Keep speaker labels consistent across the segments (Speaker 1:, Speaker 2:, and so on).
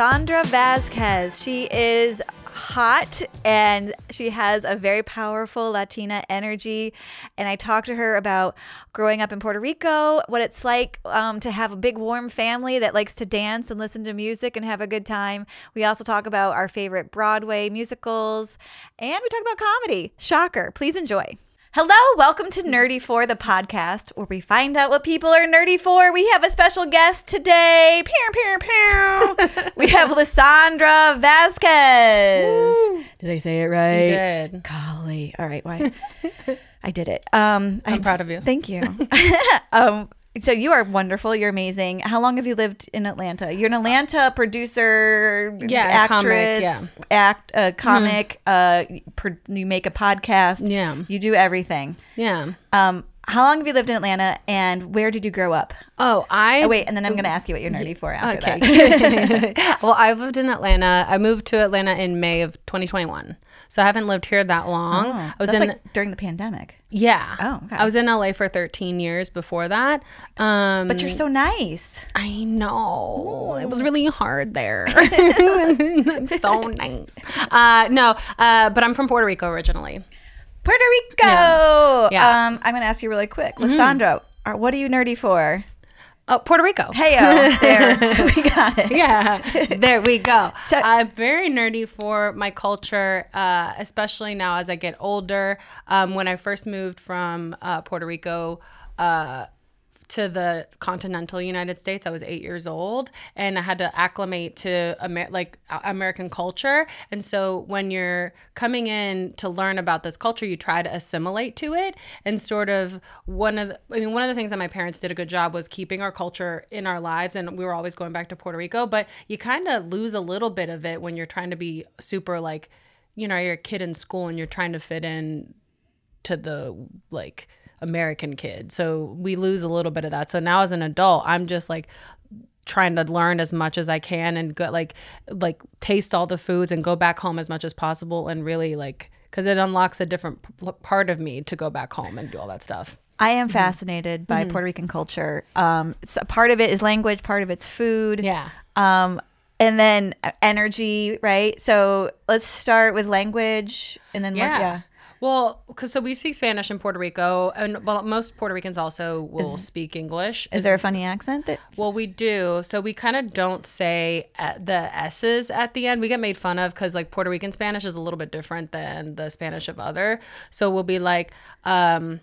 Speaker 1: Lisandra Vázquez. She is hot and she has a very powerful Latina energy. And I talked to her about growing up in Puerto Rico, what it's like um, to have a big, warm family that likes to dance and listen to music and have a good time. We also talk about our favorite Broadway musicals and we talk about comedy. Shocker. Please enjoy. Hello, welcome to Nerdy for the podcast, where we find out what people are nerdy for. We have a special guest today. Pew, pew, pew. we have Lisandra Vázquez. Did I say it right?
Speaker 2: did.
Speaker 1: Golly. All right, why? I did it. Um,
Speaker 2: I'm
Speaker 1: I
Speaker 2: proud of you.
Speaker 1: Thank you. um, so you are wonderful. You're amazing. How long have you lived in Atlanta? You're an Atlanta producer,
Speaker 2: Yeah, comic,
Speaker 1: actress,
Speaker 2: yeah. Mm-hmm.
Speaker 1: act, uh, comic. Uh, pro- you make a podcast.
Speaker 2: Yeah.
Speaker 1: you do everything.
Speaker 2: Yeah.
Speaker 1: Um, how long have you lived in Atlanta, and where did you grow up?
Speaker 2: Oh, I
Speaker 1: Oh, wait, and then I'm going to ask you what you're nerdy for after that.
Speaker 2: Okay. well, I lived in Atlanta. I moved to Atlanta in May of 2021. So I haven't lived here that long.
Speaker 1: Oh,
Speaker 2: I was in
Speaker 1: like during the pandemic.
Speaker 2: yeah.
Speaker 1: Oh, okay.
Speaker 2: I was in LA for 13 years before that. Um
Speaker 1: But you're so nice.
Speaker 2: I know. It was really hard there. I'm so nice. Uh no, uh but I'm from Puerto Rico originally.
Speaker 1: Puerto Rico.
Speaker 2: Yeah. Yeah.
Speaker 1: Um, I'm going to ask you really quick, Lisandra. uh, What are you nerdy for?
Speaker 2: Oh, Puerto Rico.
Speaker 1: Heyo, there we got it.
Speaker 2: yeah there we go
Speaker 1: So-
Speaker 2: i'm very nerdy for my culture uh, especially now as i get older um, when i first moved from uh, puerto rico uh, to the continental United States. I was eight years old, and I had to acclimate to Amer- like American culture. And so, when you're coming in to learn about this culture, you try to assimilate to it. And sort of one of the, I mean, one of the things that my parents did a good job was keeping our culture in our lives, and we were always going back to Puerto Rico. But you kind of lose a little bit of it when you're trying to be super like, you know, you're a kid in school and you're trying to fit in to the like American kid. So we lose a little bit of that. So now as an adult, I'm just like trying to learn as much as I can and go like like taste all the foods and go back home as much as possible and really like cuz it unlocks a different p- part of me to go back home and do all that stuff.
Speaker 1: I
Speaker 2: Mm-hmm.
Speaker 1: am fascinated by Puerto Rican culture. Um, so part of it is language, part of it's food.
Speaker 2: Yeah.
Speaker 1: Um, and then uh, energy, right? So let's start with language, and then
Speaker 2: Yeah.
Speaker 1: yeah.
Speaker 2: Well, because so we speak Spanish in Puerto Rico, and well, most Puerto Ricans also will speak English.
Speaker 1: Is there a funny accent that?
Speaker 2: Well, we do. So we kind of don't say the S's at the end. We get made fun of because like Puerto Rican Spanish is a little bit different than the Spanish of other. So we'll be like, um,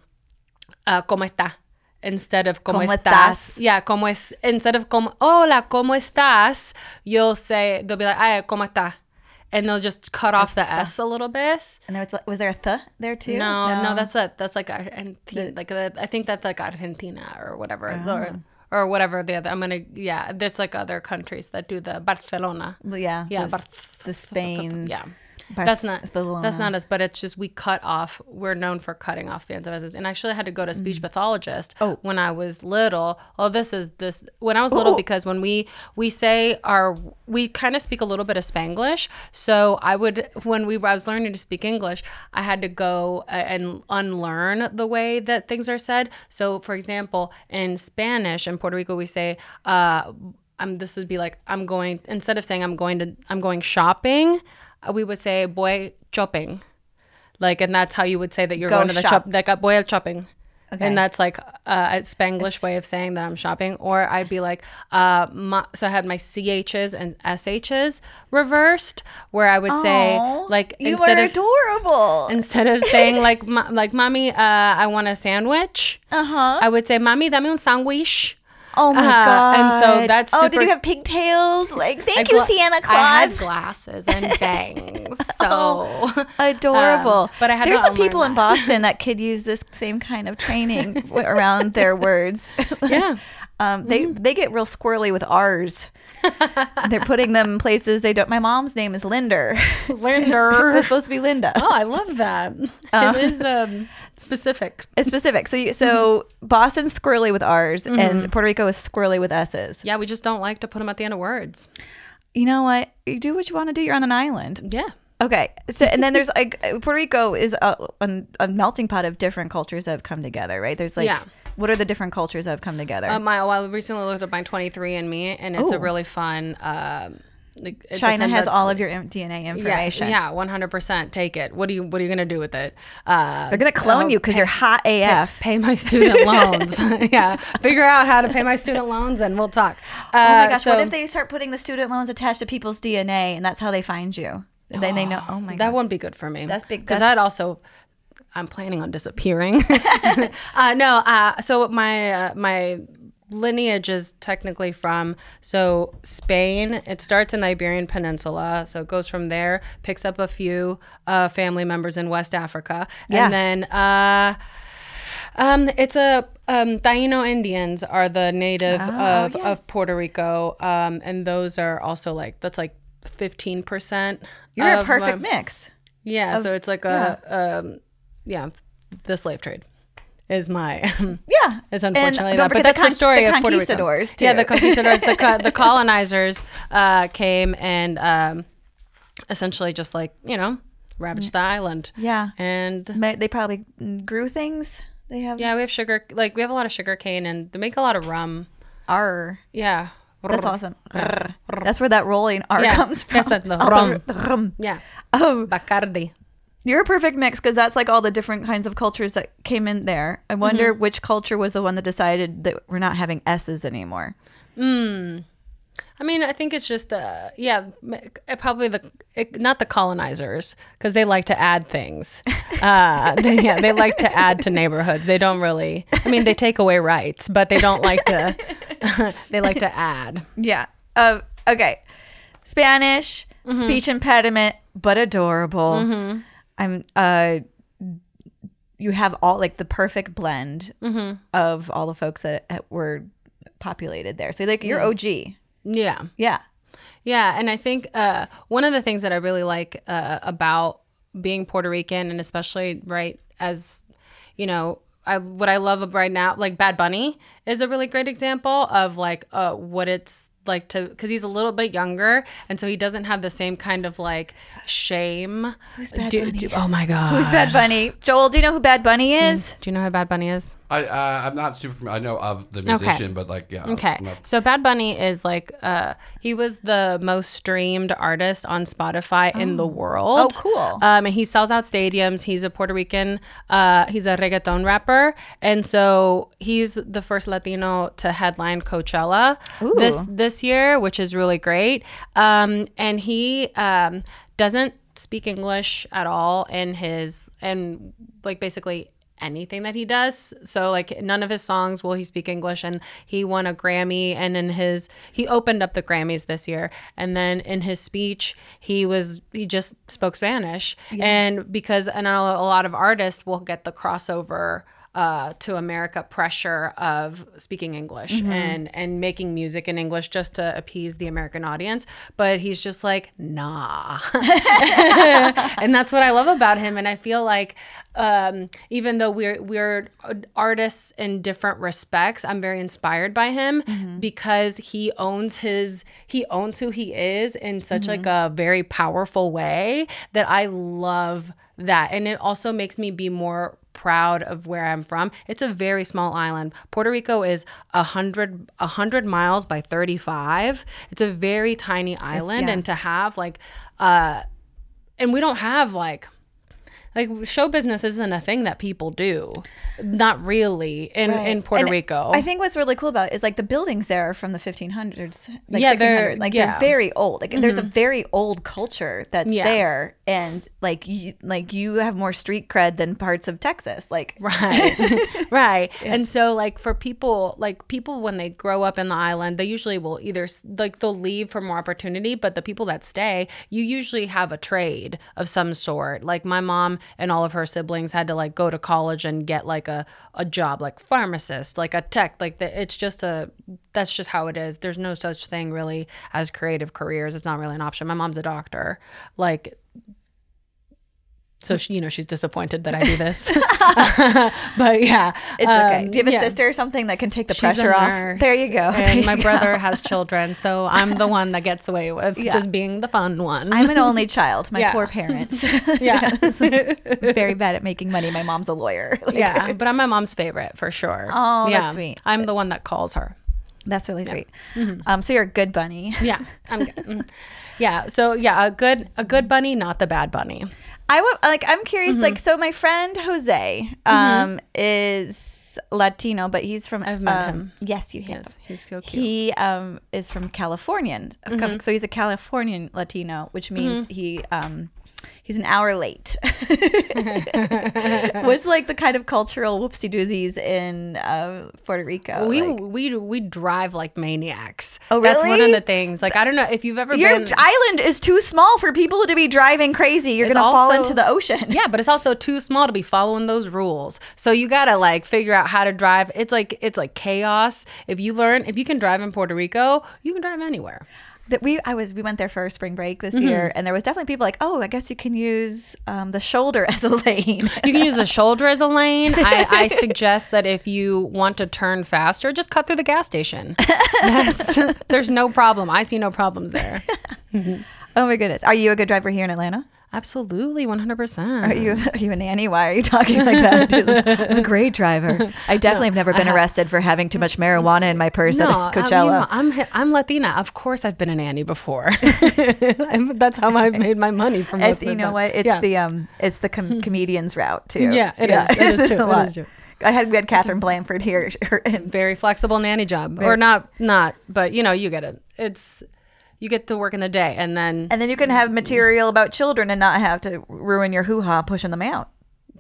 Speaker 2: uh, ¿cómo está? Instead of ¿cómo,
Speaker 1: ¿Cómo
Speaker 2: estás?
Speaker 1: estás?
Speaker 2: Yeah, ¿cómo es? Instead of ¿cómo, hola, ¿cómo estás? You'll say, they'll be like, ay, ¿cómo está? And they'll just cut off the S a little bit.
Speaker 1: And there was was there a th there too?
Speaker 2: No, no, that's a that's like Argentina. Like a, I think that's like Argentina or whatever, or, oh. or whatever the other. I'm gonna yeah. There's like other countries that do the Barcelona.
Speaker 1: Yeah,
Speaker 2: Yeah,
Speaker 1: the,
Speaker 2: Barth-
Speaker 1: the Spain.
Speaker 2: Yeah. That's not
Speaker 1: Barcelona.
Speaker 2: that's not us, but it's just we cut off. We're known for cutting off the ends of S's. And actually, I had to go to a speech pathologist
Speaker 1: Oh.
Speaker 2: when I was little. Oh, this is this when I was little
Speaker 1: Ooh.
Speaker 2: because when we we say our we kind of speak a little bit of Spanglish. So I would when we I was learning to speak English, I had to go uh, and unlearn the way that things are said. So, for example, in Spanish in Puerto Rico, we say. Uh, um, this would be like I'm going instead of saying I'm going to I'm going shopping, we would say boy shopping, like, and that's how you would say that you're
Speaker 1: Go
Speaker 2: going to the
Speaker 1: shop.
Speaker 2: shop. Like, uh, boy al shopping.
Speaker 1: Okay.
Speaker 2: And that's like uh, a Spanglish way of saying that I'm shopping. Or I'd be like, uh, ma- so I had my CHs and SHs reversed, where I would say, like,
Speaker 1: you
Speaker 2: instead
Speaker 1: are
Speaker 2: of
Speaker 1: adorable.
Speaker 2: instead of saying like, like, mommy, uh, I want a sandwich,
Speaker 1: Uh huh.
Speaker 2: I would say, mommy, dame un sandwich.
Speaker 1: Oh my
Speaker 2: Uh-huh,
Speaker 1: god!
Speaker 2: and so that's
Speaker 1: oh, did you have pigtails? Like, thank you, Sienna
Speaker 2: I had glasses and bangs, so
Speaker 1: Adorable.
Speaker 2: Um, but I had
Speaker 1: There's some people in. Boston that could use this same kind of training around their words.
Speaker 2: yeah.
Speaker 1: Um, they
Speaker 2: Mm-hmm.
Speaker 1: they get real squirrely with R's. They're putting them in places they don't. My mom's name is Linder. it was supposed to be Linda.
Speaker 2: Oh, I love that.
Speaker 1: Uh,
Speaker 2: it is um, specific.
Speaker 1: It's specific. So you, so
Speaker 2: Mm-hmm.
Speaker 1: Boston's squirrely with R's, and Puerto Rico is squirrely with S's.
Speaker 2: Yeah, we just don't like to put them at the end of words.
Speaker 1: You know what? You do what you want to do. You're on an island.
Speaker 2: Yeah.
Speaker 1: Okay. So and then there's like Puerto Rico is a, a, a melting pot of different cultures that have come together, right? There's like
Speaker 2: Yeah.
Speaker 1: What are the different cultures that have come together?
Speaker 2: Uh, my well, I recently looked up my 23andMe, and it's a really fun. Um, like,
Speaker 1: China has all of your DNA information.
Speaker 2: yeah, 100. percent Take it. What are you What are you gonna do with it? Uh,
Speaker 1: They're gonna clone
Speaker 2: oh,
Speaker 1: you because you're hot AF.
Speaker 2: Pay my student loans. yeah, figure out how to pay my student loans, and we'll talk. Uh,
Speaker 1: oh my gosh!
Speaker 2: so
Speaker 1: what if they start putting the student loans attached to people's DNA, and that's how they find you? Then they know. Oh my
Speaker 2: that
Speaker 1: god!
Speaker 2: wouldn't be good for me.
Speaker 1: That's big-
Speaker 2: because I'd also. I'm planning on disappearing. uh, no, uh, so my uh, my lineage is technically from so Spain. It starts in the Iberian Peninsula, so it goes from there, picks up a few uh, family members in West Africa,
Speaker 1: Yeah.
Speaker 2: and then. Uh, um, it's a um, Taino Indians are the native of,
Speaker 1: Oh, yes.
Speaker 2: of Puerto Rico, um, and those are also like that's like fifteen percent.
Speaker 1: You're a perfect mix.
Speaker 2: Yeah, so it's like a um, yeah, the slave trade is my
Speaker 1: Yeah, It's
Speaker 2: unfortunately that, but that's the,
Speaker 1: con-
Speaker 2: story
Speaker 1: the
Speaker 2: of Puerto Rico.
Speaker 1: conquistadors,
Speaker 2: Yeah, the conquistadors, the co- the colonizers uh, came and um, essentially just like you know ravaged the island.
Speaker 1: Yeah.
Speaker 2: and
Speaker 1: They probably grew things. They have
Speaker 2: yeah, we have sugar. Like we have a lot of sugar cane, and they make a lot of rum.
Speaker 1: R.
Speaker 2: Yeah,
Speaker 1: That's awesome. Rrr. That's where that rolling R
Speaker 2: Yeah.
Speaker 1: comes from.
Speaker 2: Yes, the rum.
Speaker 1: rum.
Speaker 2: yeah,
Speaker 1: Oh,
Speaker 2: Bacardi.
Speaker 1: You're a perfect mix because that's like all the different kinds of cultures that came in there. I wonder
Speaker 2: Mm-hmm.
Speaker 1: which culture was the one that decided that we're not having S's anymore.
Speaker 2: I mean, I think it's just uh, yeah, uh, probably the it, not the colonizers because they like to add things. Uh, they, yeah, they like to add to neighborhoods. They don't really. I mean, they take away rights, but they don't like to. they like to add.
Speaker 1: Yeah. Uh, okay. Spanish,
Speaker 2: Mm-hmm.
Speaker 1: speech impediment, but adorable. I'm. Uh, you have all like the perfect blend
Speaker 2: Mm-hmm.
Speaker 1: of all the folks that uh, were populated there. So like you're OG.
Speaker 2: Yeah,
Speaker 1: Yeah.
Speaker 2: yeah, and I think uh, one of the things that I really like uh, about being Puerto Rican, and especially right as you know. I, what I love right now, like Bad Bunny, is a really great example of like uh, what it's like to, because he's a little bit younger, and so he doesn't have the same kind of like shame. Who's
Speaker 1: Bad Bunny?
Speaker 2: oh my god,
Speaker 1: Who's Bad Bunny? Joel, do you know who Bad Bunny mm, is?
Speaker 2: Do you know who Bad Bunny is?
Speaker 3: I uh, I'm not super familiar. I know of the musician, but like yeah.
Speaker 2: Okay.
Speaker 3: Not-
Speaker 2: So Bad Bunny is like uh he was the most streamed artist on Spotify in the world.
Speaker 1: Oh, cool.
Speaker 2: Um and he sells out stadiums. He's a Puerto Rican uh he's a reggaeton rapper. And so he's the first Latino to headline Coachella this this year, which is really great. Um and he um doesn't speak English at all in his and like basically anything that he does. So like none of his songs will he speak English and he won a Grammy and in his he opened up the Grammys this year and then in his speech he was he just spoke Spanish. And because and I know a lot of artists will get the crossover uh, to America pressure of speaking English and and making music in English just to appease the American audience, but he's just like nah, and that's what I love about him. And I feel like um, even though we're we're artists in different respects, I'm very inspired by him because he owns his he owns who he is in such like a very powerful way that I love that, and it also makes me be more proud of where I'm from. It's a very small island. Puerto Rico is a hundred a hundred miles by 35. It's a very tiny island,
Speaker 1: yeah.
Speaker 2: and to have like, uh, and we don't have like. Like show business isn't a thing that people do, not really in, in Puerto
Speaker 1: And
Speaker 2: Rico.
Speaker 1: I think what's really cool about it is like the buildings there are from the 1500s, like
Speaker 2: Yeah,
Speaker 1: 1600.
Speaker 2: they're-
Speaker 1: like
Speaker 2: yeah.
Speaker 1: they're very old. Like there's a mm-hmm. very old culture that's
Speaker 2: Yeah.
Speaker 1: there, and like you, like you have more street cred than parts of Texas. Like
Speaker 2: right right and so like for people like people when they grow up in the island they usually will either like they'll leave for more opportunity but the people that stay you usually have a trade of some sort like my mom and all of her siblings had to like go to college and get like a, a job like pharmacist like a tech like the, it's just a that's just how it is. There's no such thing really as creative careers. It's not really an option. My mom's a doctor. Like So she, you know she's disappointed that I do this, but yeah,
Speaker 1: It's okay.
Speaker 2: um,
Speaker 1: Do you have a
Speaker 2: yeah.
Speaker 1: sister or something that can take the
Speaker 2: She's
Speaker 1: pressure off? There you go.
Speaker 2: And my
Speaker 1: go.
Speaker 2: brother has children, so I'm the one that gets away with
Speaker 1: Yeah.
Speaker 2: just being the fun one.
Speaker 1: I'm an only child. My
Speaker 2: Yeah.
Speaker 1: poor parents.
Speaker 2: yeah,
Speaker 1: Very bad at making money. My mom's a lawyer. Like,
Speaker 2: yeah, but I'm my mom's favorite for sure.
Speaker 1: Oh,
Speaker 2: yeah.
Speaker 1: that's sweet.
Speaker 2: I'm the one that calls her.
Speaker 1: That's really sweet.
Speaker 2: Mm-hmm.
Speaker 1: Um, so you're a good bunny.
Speaker 2: Yeah, I'm good. Mm. Yeah, so yeah, a good a good bunny, not the bad bunny.
Speaker 1: I would like. I'm curious.
Speaker 2: Mm-hmm.
Speaker 1: Like, so my friend Jose um, is Latino, but he's from.
Speaker 2: I've met
Speaker 1: um,
Speaker 2: him.
Speaker 1: Yes, you have.
Speaker 2: Yes, he's so cute.
Speaker 1: He um, is from Californian,
Speaker 2: Mm-hmm.
Speaker 1: so he's a Californian Latino, which means he um, he's an hour late. Was like the kind of cultural whoopsie doozies in uh, Puerto Rico.
Speaker 2: we
Speaker 1: like-
Speaker 2: we we drive like maniacs.
Speaker 1: Oh, really?
Speaker 2: That's one of the things. Like I don't know if you've ever
Speaker 1: your
Speaker 2: been.
Speaker 1: island is too small for people to be driving crazy. You're
Speaker 2: It's
Speaker 1: gonna fall into the ocean.
Speaker 2: yeah, but it's also too small to be following those rules. So you gotta like figure out how to drive. It's like it's like chaos. If you learn, if you can drive in Puerto Rico, you can drive anywhere.
Speaker 1: That we I was we went there for spring break this
Speaker 2: Mm-hmm.
Speaker 1: year, and there was definitely people like, oh, I guess you can use um, the shoulder as a lane.
Speaker 2: You can use the shoulder as a lane. I, I suggest that if you want to turn faster, just cut through the gas station. There's no problem. I see no problems there.
Speaker 1: oh my goodness, are you a good driver here in Atlanta?
Speaker 2: Absolutely, 100%.
Speaker 1: Are you are you a nanny? Why are you talking like that? I'm a great driver. I definitely have never been arrested for having too much marijuana in my purse
Speaker 2: No,
Speaker 1: at Coachella.
Speaker 2: I'm I'm Latina. Of course, I've been a nanny before. That's how I've made my money from.
Speaker 1: It's, you know what? It's the um, it's the com- comedian's route too.
Speaker 2: Yeah, it is. It is true. It true.
Speaker 1: I had we had Catherine Blanford here, and
Speaker 2: very flexible nanny job, or not, not, but you know, you get it. It's you get to work in the day, and then
Speaker 1: and then you can have material about children and not have to ruin your hoo ha pushing them out.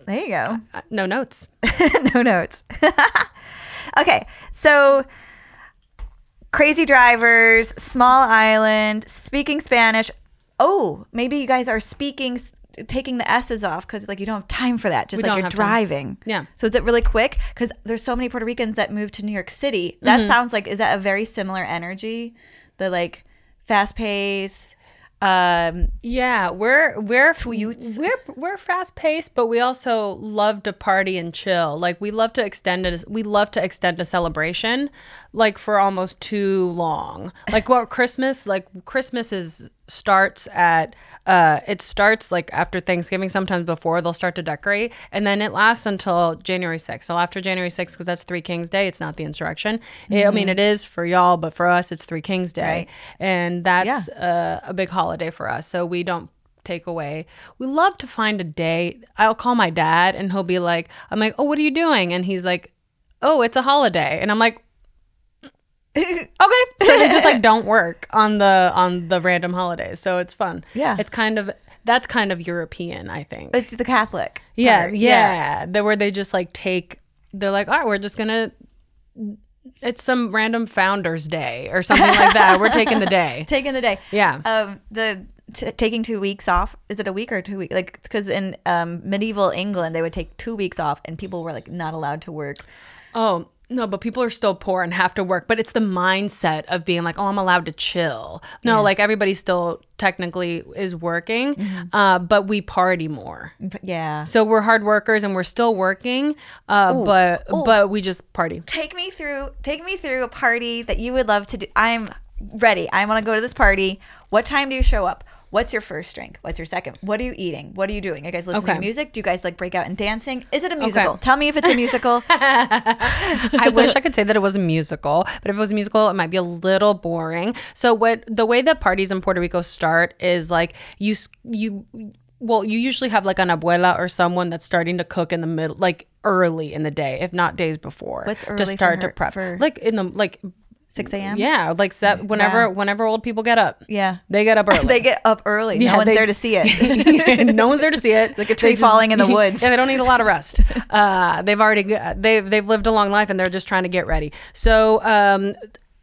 Speaker 1: There you go.
Speaker 2: uh, no notes.
Speaker 1: no notes. okay, so crazy drivers, small island, speaking Spanish. Oh, maybe you guys are speaking, taking the S's off because like you don't have time for that. Just like
Speaker 2: don't
Speaker 1: you're
Speaker 2: have time.
Speaker 1: driving.
Speaker 2: Yeah.
Speaker 1: So is it really quick? Because there's so many Puerto Ricans that moved to New York City. That
Speaker 2: Mm-hmm.
Speaker 1: sounds like is that a very similar energy? The like fast pace. Um,
Speaker 2: Yeah, we're we're
Speaker 1: Tweets.
Speaker 2: we're we're fast paced, but we also love to party and chill. Like we love to extend it. We love to extend a celebration, like for almost too long. Like what Christmas? Like Christmas is starts at uh it starts like after Thanksgiving. Sometimes before they'll start to decorate, and then it lasts until January sixth. So after January sixth, because that's Three Kings Day. It's not the insurrection. I mean, it is for y'all, but for us, it's Three Kings Day,
Speaker 1: Right.
Speaker 2: and that's uh, a big holiday for us. So we don't take away. We love to find a day. I'll call my dad and he'll be like, I'm like, oh, what are you doing? And he's like, oh, it's a holiday. And I'm like, okay. So they just like don't work on the on the random holidays. So it's fun.
Speaker 1: Yeah.
Speaker 2: It's kind of that's kind of European, I think.
Speaker 1: it's the Catholic.
Speaker 2: yeah,
Speaker 1: part.
Speaker 2: yeah. They where they just like take they're like, all right, we're just gonna it's some random founders day or something like that. We're taking the day.
Speaker 1: Taking the day.
Speaker 2: Yeah.
Speaker 1: um the t- taking two weeks off is it a week or two weeks like because in um medieval england they would take two weeks off and people were like not allowed to work
Speaker 2: Oh, no, but people are still poor and have to work. But it's the mindset of being like, oh, I'm allowed to chill. No, like everybody still technically is working, uh, but we party more.
Speaker 1: yeah
Speaker 2: So we're hard workers and we're still working, uh, but but we just party.
Speaker 1: take me through take me through a party that you would love to do i'm ready i want to go to this party what time do you show up what's your first drink what's your second what are you eating what are you doing are you guys listening
Speaker 2: Okay.
Speaker 1: to music do you guys like break out in dancing is it a musical tell me if it's a musical
Speaker 2: I wish I could say that it was a musical, but if it was a musical, it might be a little boring. So what the way that parties in Puerto Rico start is like you you well, you usually have like an abuela or someone that's starting to cook in the middle like early in the day, if not days before.
Speaker 1: What's early
Speaker 2: to start
Speaker 1: her-
Speaker 2: to prep.
Speaker 1: for-
Speaker 2: like in the like
Speaker 1: 6 a.m
Speaker 2: yeah, like set whenever
Speaker 1: Yeah.
Speaker 2: whenever old people get up.
Speaker 1: yeah
Speaker 2: They get up early.
Speaker 1: they get up early
Speaker 2: Yeah,
Speaker 1: no one's
Speaker 2: they-
Speaker 1: there to see it
Speaker 2: no one's there to see it.
Speaker 1: Like a tree falling in the woods.
Speaker 2: Yeah, they don't need a lot of rest. Uh, they've already they've they've lived a long life and they're just trying to get ready. So um,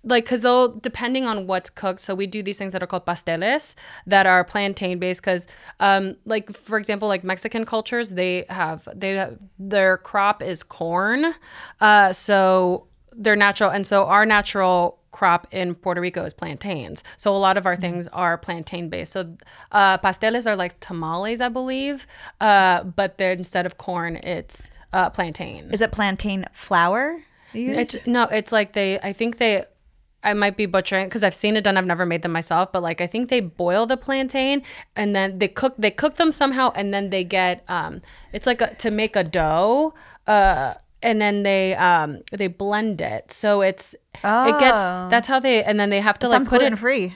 Speaker 2: like because they'll depending on what's cooked. So we do these things that are called pasteles that are plantain based. Because um, like for example, like Mexican cultures, they have they have, their crop is corn. Uh, so they're natural, and so our natural crop in Puerto Rico is plantains. So a lot of our things are plantain based. So uh, pasteles are like tamales, I believe, uh, but then instead of corn, it's uh, plantain.
Speaker 1: Is it plantain flour?
Speaker 2: It's no, it's like they. I think they. I might be butchering because I've seen it done. I've never made them myself, but like I think they boil the plantain and then they cook. They cook them somehow, and then they get. Um, it's like a, to make a dough. Uh, and then they um they blend it so it's it gets
Speaker 1: Oh.
Speaker 2: that's how they and then they have to like put it
Speaker 1: free.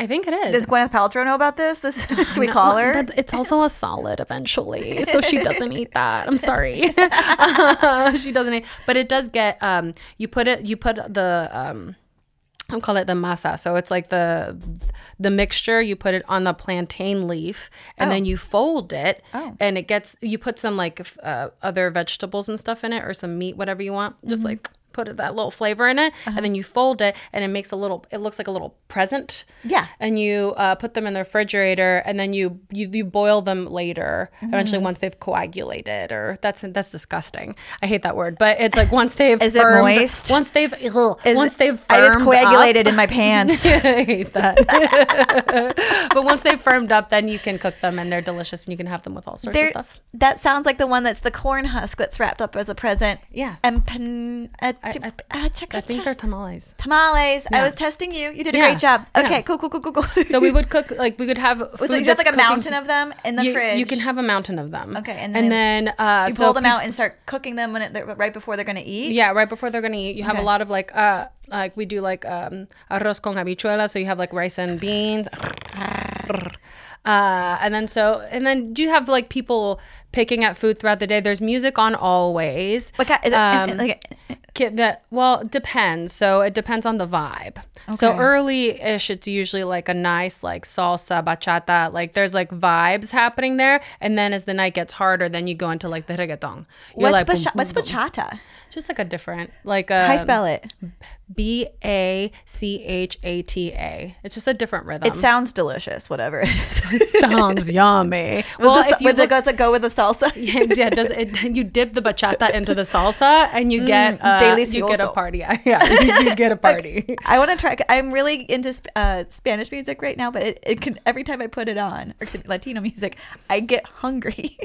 Speaker 2: I think it is.
Speaker 1: Does Gwyneth Paltrow know about this? This should we call her?
Speaker 2: It's also a solid eventually, so she doesn't eat that. I'm sorry, she doesn't eat. But it does get um. You put it. You put the um. I'll call it the masa. So it's like the the mixture. You put it on the plantain leaf, and then you fold it,
Speaker 1: Oh.
Speaker 2: and it gets. You put some like uh, other vegetables and stuff in it, or some meat, whatever you want. Just like put that little flavor in it, and then you fold it, and it makes a little. It looks like a little present.
Speaker 1: Yeah.
Speaker 2: And you uh, put them in the refrigerator, and then you you, you boil them later.
Speaker 1: Mm-hmm.
Speaker 2: Eventually, once they've coagulated, or that's that's disgusting. I hate that word, but it's like once they've
Speaker 1: Is it moist?
Speaker 2: Once they've ugh,
Speaker 1: Is
Speaker 2: once they've
Speaker 1: I just coagulated
Speaker 2: up-
Speaker 1: in my pants.
Speaker 2: I hate that. but once they've firmed up, then you can cook them, and they're delicious, and you can have them with all sorts
Speaker 1: There,
Speaker 2: of stuff.
Speaker 1: that sounds like the one that's the corn husk that's wrapped up as a present.
Speaker 2: Yeah.
Speaker 1: And pan, uh,
Speaker 2: I- I-
Speaker 1: uh,
Speaker 2: I think they're tamales.
Speaker 1: tamales. I was testing you. You did a
Speaker 2: Yeah.
Speaker 1: great job.
Speaker 2: Yeah.
Speaker 1: Okay, cool, cool, cool, cool, cool.
Speaker 2: So we would cook like we would have. food
Speaker 1: it just
Speaker 2: that's
Speaker 1: like a mountain of them in the
Speaker 2: you,
Speaker 1: fridge?
Speaker 2: You can have a mountain of them.
Speaker 1: Okay, and
Speaker 2: and
Speaker 1: then
Speaker 2: then, uh,
Speaker 1: You
Speaker 2: so
Speaker 1: pull them
Speaker 2: peop-
Speaker 1: out and start cooking them when it, right before they're gonna eat.
Speaker 2: Yeah, right before they're gonna eat, you have
Speaker 1: Okay.
Speaker 2: a lot of like uh like we do like um arroz con habichuela, so you have like rice and beans. Uh, and then so and then do you have like people picking at food throughout the day? There's music on always.
Speaker 1: Kind? Is it,
Speaker 2: Um,
Speaker 1: like,
Speaker 2: that well depends so it depends on the vibe so early-ish it's usually like a nice like salsa bachata like there's like vibes happening there and then as the night gets harder then you go into like the reggaeton You're
Speaker 1: what's,
Speaker 2: like, boom,
Speaker 1: bacha-
Speaker 2: boom,
Speaker 1: what's
Speaker 2: boom.
Speaker 1: bachata?
Speaker 2: just like a different like a
Speaker 1: How you spell it?
Speaker 2: B-a-c-h-a-t-a it's just a different rhythm
Speaker 1: It sounds delicious. Whatever it is.
Speaker 2: sounds yummy
Speaker 1: well,
Speaker 2: well
Speaker 1: the,
Speaker 2: if you
Speaker 1: with
Speaker 2: look,
Speaker 1: the, does it go with the salsa?
Speaker 2: yeah, yeah, does it, you dip the bachata into the salsa and you get uh, you get a party yeah you, you get a party
Speaker 1: I want to try. I'm really into uh, Spanish music right now, but it, it can every time I put it on or excuse me, Latino music, I get hungry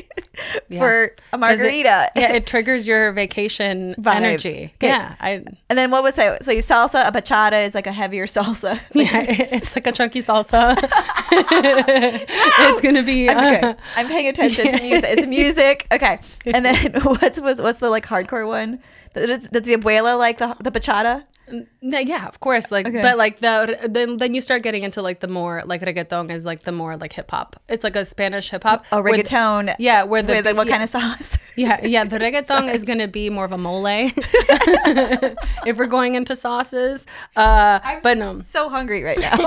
Speaker 2: Yeah.
Speaker 1: for a
Speaker 2: 'Cause it-
Speaker 1: margarita.
Speaker 2: yeah, it triggers your vacation
Speaker 1: Vibes.
Speaker 2: energy.
Speaker 1: Okay.
Speaker 2: Yeah, I
Speaker 1: and then what was that? So salsa, a bachata is like a heavier salsa.
Speaker 2: yeah, it's like a chunky salsa. it's gonna be uh,
Speaker 1: okay, I'm paying attention to music. It's music. Okay, and then what's was what's the like hardcore one? Does, does the abuela like the the bachata?
Speaker 2: Yeah, of course. Like,
Speaker 1: Okay.
Speaker 2: but like the then then you start getting into like the more like reggaeton is like the more like hip hop. It's like a Spanish hip hop.
Speaker 1: Oh, reggaeton.
Speaker 2: yeah, where the
Speaker 1: with like, what
Speaker 2: yeah,
Speaker 1: kind of sauce?
Speaker 2: Yeah, yeah. The reggaeton is gonna be more of a mole. if we're going into sauces, uh, but no.
Speaker 1: so hungry right now.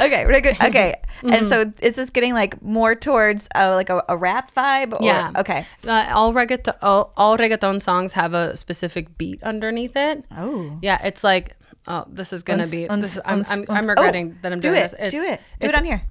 Speaker 1: okay, we're good. Okay,
Speaker 2: Mm-hmm.
Speaker 1: and so is this getting like more towards uh, like a, a rap vibe? Or,
Speaker 2: Yeah.
Speaker 1: Okay.
Speaker 2: Uh, all reggaeton, all, all reggaeton songs have a specific beat underneath it.
Speaker 1: Oh.
Speaker 2: Yeah, it's like, oh, this is gonna
Speaker 1: Uns-
Speaker 2: be.
Speaker 1: uns-
Speaker 2: this, I'm, I'm, I'm regretting
Speaker 1: oh,
Speaker 2: that I'm
Speaker 1: do
Speaker 2: doing
Speaker 1: it.
Speaker 2: this. It's,
Speaker 1: do it. Do it
Speaker 2: it's-
Speaker 1: on here.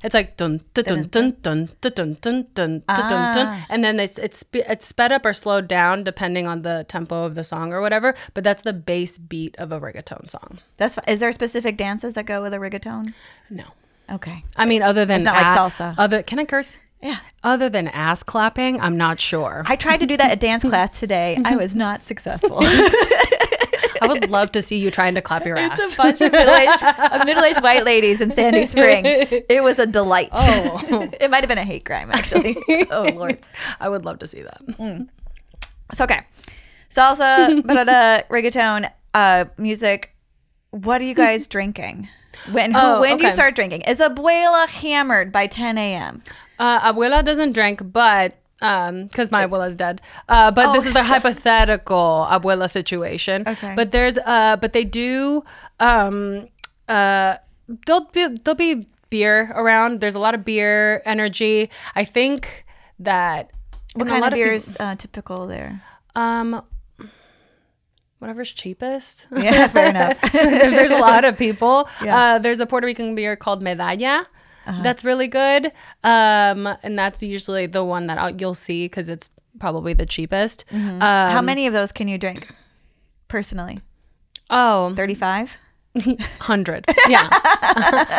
Speaker 2: It's like dun dun dun dun dun dun dun dun dun dun
Speaker 1: Ah.
Speaker 2: and then it's it's it's sped up or slowed down depending on the tempo of the song or whatever. But that's the bass beat of a reggaeton song.
Speaker 1: That's is there specific dances that go with a reggaeton?
Speaker 2: No,
Speaker 1: Okay.
Speaker 2: I mean other than
Speaker 1: not like salsa.
Speaker 2: Other can I curse?
Speaker 1: Yeah.
Speaker 2: Other than ass clapping, I'm not sure.
Speaker 1: I tried to do that at dance class today. I was not successful.
Speaker 2: I would love to see you trying to clap your ass.
Speaker 1: it's a bunch of middle-aged, of middle-aged white ladies in Sandy Spring. It was a delight.
Speaker 2: Oh.
Speaker 1: it might have been a hate crime, actually. oh Lord.
Speaker 2: I would love to see that.
Speaker 1: So okay, salsa, barada, reggaeton, uh, music. What are you guys drinking? When who,
Speaker 2: Oh,
Speaker 1: when do you start drinking? Is abuela hammered by 10 a.m.?
Speaker 2: Uh, abuela doesn't drink, but um, because my abuela's dead. Uh, but this
Speaker 1: Oh.
Speaker 2: is a hypothetical abuela situation.
Speaker 1: Okay.
Speaker 2: But there's uh, but they do um, uh, there'll be there'll be beer around. There's a lot of beer energy. I think that
Speaker 1: What kind of beer
Speaker 2: people-
Speaker 1: is uh, typical there?
Speaker 2: um. Whatever's cheapest.
Speaker 1: Yeah, fair enough.
Speaker 2: if there's a lot of people.
Speaker 1: Yeah.
Speaker 2: Uh, there's a Puerto Rican beer called Medalla. That's really good. Um, and that's usually the one that I'll, you'll see because it's probably the cheapest. Um,
Speaker 1: How many of those can you drink personally?
Speaker 2: Oh,
Speaker 1: 35?
Speaker 2: hundred. Yeah,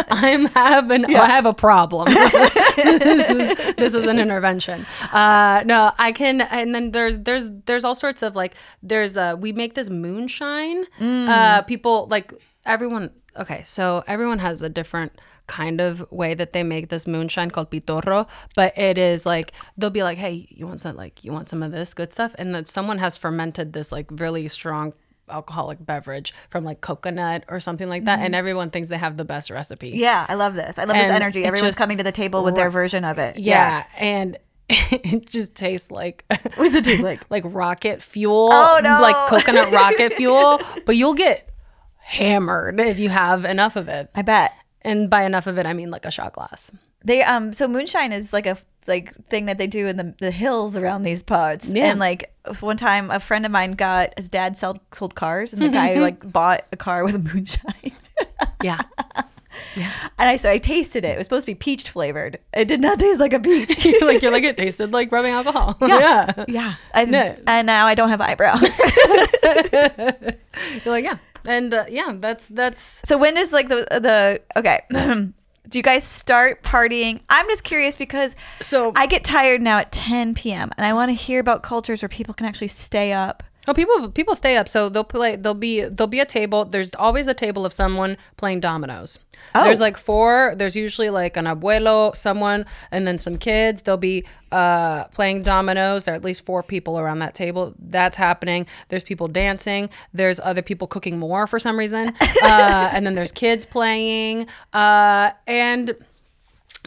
Speaker 2: I'm having. I have a problem. this is this is an intervention. Uh, no, I can. And then there's there's there's all sorts of like there's uh we make this moonshine. Uh, people like everyone. Okay, so everyone has a different kind of way that they make this moonshine called pitorro but it is like they'll be like hey you want some like you want some of this good stuff and then someone has fermented this like really strong alcoholic beverage from like coconut or something like that mm-hmm. and everyone thinks they have the best recipe
Speaker 1: Yeah, I love this. I love this energy. Everyone's
Speaker 2: just-
Speaker 1: coming to the table with their version of it.
Speaker 2: yeah, and it just tastes like
Speaker 1: What does it taste like?
Speaker 2: like rocket fuel
Speaker 1: Oh, no.
Speaker 2: like coconut rocket fuel but you'll get hammered if you have enough of it
Speaker 1: I bet.
Speaker 2: And by enough of it i mean like a shot glass
Speaker 1: They um so moonshine is like a like thing that they do in the, the hills around these parts.
Speaker 2: Yeah.
Speaker 1: And like one time a friend of mine got his dad sold sold cars and the guy like bought a car with moonshine.
Speaker 2: yeah Yeah.
Speaker 1: and I so I tasted it. It was supposed to be peach flavored. It did not taste like a peach.
Speaker 2: like you're like it tasted like rubbing alcohol yeah,
Speaker 1: yeah. And,
Speaker 2: No.
Speaker 1: and now I don't have eyebrows.
Speaker 2: you're like yeah and uh, yeah that's that's
Speaker 1: so when is like the the okay. Do you guys start partying? I'm just curious because
Speaker 2: so
Speaker 1: I get tired now at 10 p.m. and I want to hear about cultures where people can actually stay up.
Speaker 2: Oh, people people stay up, so they'll play. They'll be there'll be a table. There's always a table of someone playing dominoes.
Speaker 1: Oh.
Speaker 2: There's like four. There's usually like an abuelo, someone, and then some kids. They'll be uh, playing dominoes. There are at least four people around that table. That's happening. There's people dancing. There's other people cooking more for some reason, uh, and then there's kids playing. Uh, and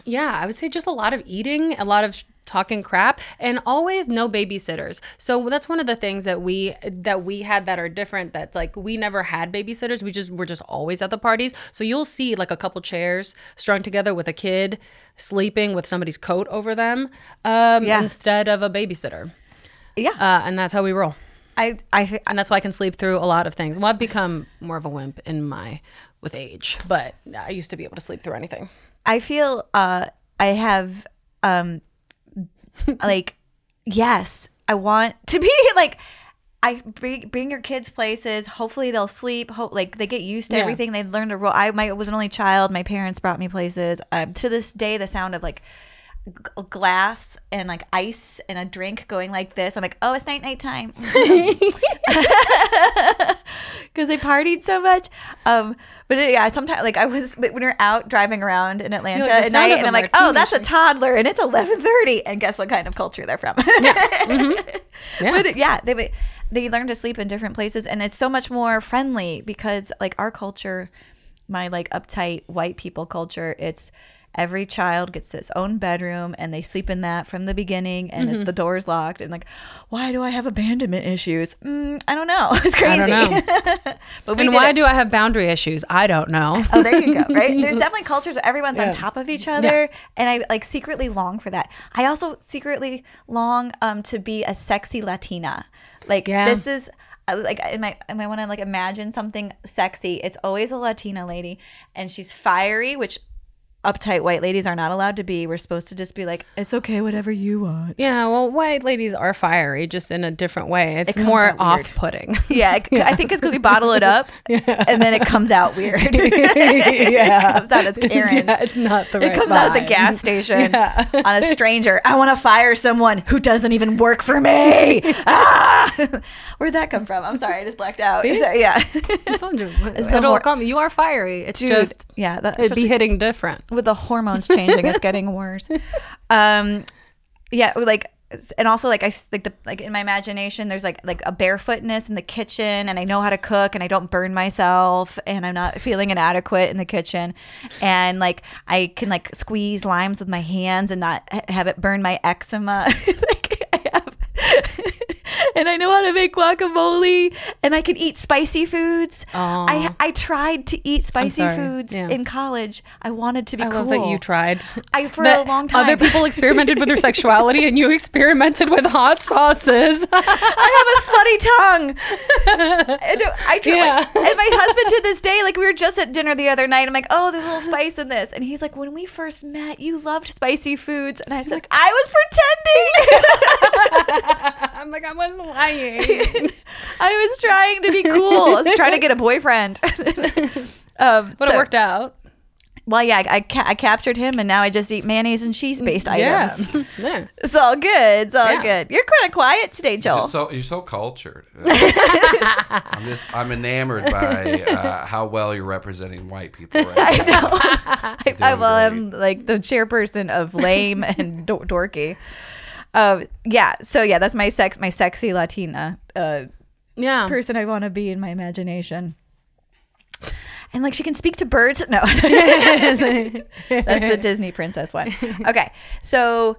Speaker 2: yeah, I would say just a lot of eating, a lot of talking crap, and always no babysitters. So that's one of the things that we that we had that are different. That's like we never had babysitters. We just were just always at the parties. So you'll see like a couple chairs strung together with a kid sleeping with somebody's coat over them um,
Speaker 1: Yeah.
Speaker 2: instead of a babysitter.
Speaker 1: Yeah.
Speaker 2: Uh, and that's how we roll.
Speaker 1: I I thi-
Speaker 2: And that's why I can sleep through a lot of things. Well, I've become more of a wimp in my with age, but I used to be able to sleep through anything.
Speaker 1: I feel uh I have um like yes, I want to be like I bring, bring your kids places. Hopefully they'll sleep. Hope like they get used to
Speaker 2: Yeah.
Speaker 1: everything. They learn to roll. I my, was an only child. My parents brought me places. Um, to this day, the sound of like g- glass and like ice and a drink going like this. I'm like, oh, it's night night time. because they partied so much. Um, but it, yeah, sometimes like I was when we're out driving around in Atlanta
Speaker 2: You're
Speaker 1: at night, and I'm like, oh, that's a toddler, and it's 11:30, and guess what kind of culture they're from?
Speaker 2: Yeah.
Speaker 1: But yeah, they they learn to sleep in different places, and it's so much more friendly because like our culture, my like uptight white people culture, it's every child gets its own bedroom and they sleep in that from the beginning and
Speaker 2: Mm-hmm.
Speaker 1: the door's locked and like why do i have abandonment issues mm, i don't know it's crazy
Speaker 2: I don't know.
Speaker 1: but
Speaker 2: And why
Speaker 1: it.
Speaker 2: do I have boundary issues? I don't know.
Speaker 1: Oh, there you go. Right? There's definitely cultures where everyone's
Speaker 2: Yeah.
Speaker 1: on top of each other, and I like secretly long for that. I also secretly long um to be a sexy Latina. Like
Speaker 2: Yeah.
Speaker 1: this is uh, like in my in my want to like imagine something sexy. It's always a Latina lady, and she's fiery, which uptight white ladies are not allowed to be. We're supposed to just be like, it's okay, whatever you want.
Speaker 2: Yeah, well, white ladies are fiery, just in a different way. It's
Speaker 1: comes
Speaker 2: more off-putting.
Speaker 1: Yeah, I- I think it's because we bottle it up, and then it comes out weird.
Speaker 2: yeah,
Speaker 1: it comes out as Karen's.
Speaker 2: Yeah, it's not the right It
Speaker 1: comes out at the gas station
Speaker 2: Yeah.
Speaker 1: on a stranger. I want to fire someone who doesn't even work for me. Ah! Where'd that come from? I'm sorry, I just blacked out. Sorry, yeah.
Speaker 2: I told you. It'll
Speaker 1: hor-
Speaker 2: come. You are fiery. It's
Speaker 1: Dude,
Speaker 2: just
Speaker 1: yeah, that,
Speaker 2: it'd be hitting different.
Speaker 1: With the hormones changing, it's getting worse. Um, yeah, like. And also, like I like the like in my imagination, there's like like a barefootness in the kitchen, and I know how to cook, and I don't burn myself, and I'm not feeling inadequate in the kitchen, and like I can like squeeze limes with my hands and not ha- have it burn my eczema. like and I know how to make guacamole, and I can eat spicy foods. I I tried to eat spicy foods
Speaker 2: Yeah.
Speaker 1: in college. I wanted to be
Speaker 2: I
Speaker 1: cool.
Speaker 2: love that you tried.
Speaker 1: I for
Speaker 2: That
Speaker 1: a long time.
Speaker 2: Other people experimented with their sexuality, and you experimented with hot sauces.
Speaker 1: I have a slutty tongue. and I try,
Speaker 2: Yeah.
Speaker 1: and my husband to this day, like we were just at dinner the other night. I'm like, oh, there's a little spice in this, and he's like, when we first met, you loved spicy foods, and I said, like, I was pretending.
Speaker 2: I'm like, I was lying.
Speaker 1: I was trying to be cool. I was trying to get a boyfriend. um,
Speaker 2: But
Speaker 1: so-
Speaker 2: it worked out.
Speaker 1: Well, yeah, I, I, ca- I captured him, and now I just eat mayonnaise and cheese based items.
Speaker 2: Yeah. yeah.
Speaker 1: It's all good. It's all
Speaker 2: Yeah.
Speaker 1: good. You're kind of quiet today, Joel.
Speaker 3: Just so you're so cultured. I'm just I'm enamored by uh, how well you're representing white people right
Speaker 1: I
Speaker 3: now.
Speaker 1: know. I, I,
Speaker 3: doing
Speaker 1: well, I'm like the chairperson of lame and do- dorky. Um, yeah. So yeah, that's my sex, my sexy Latina uh,
Speaker 2: Yeah.
Speaker 1: person I want to be in my imagination. And like she can speak to birds. No, that's the Disney princess one. Okay, so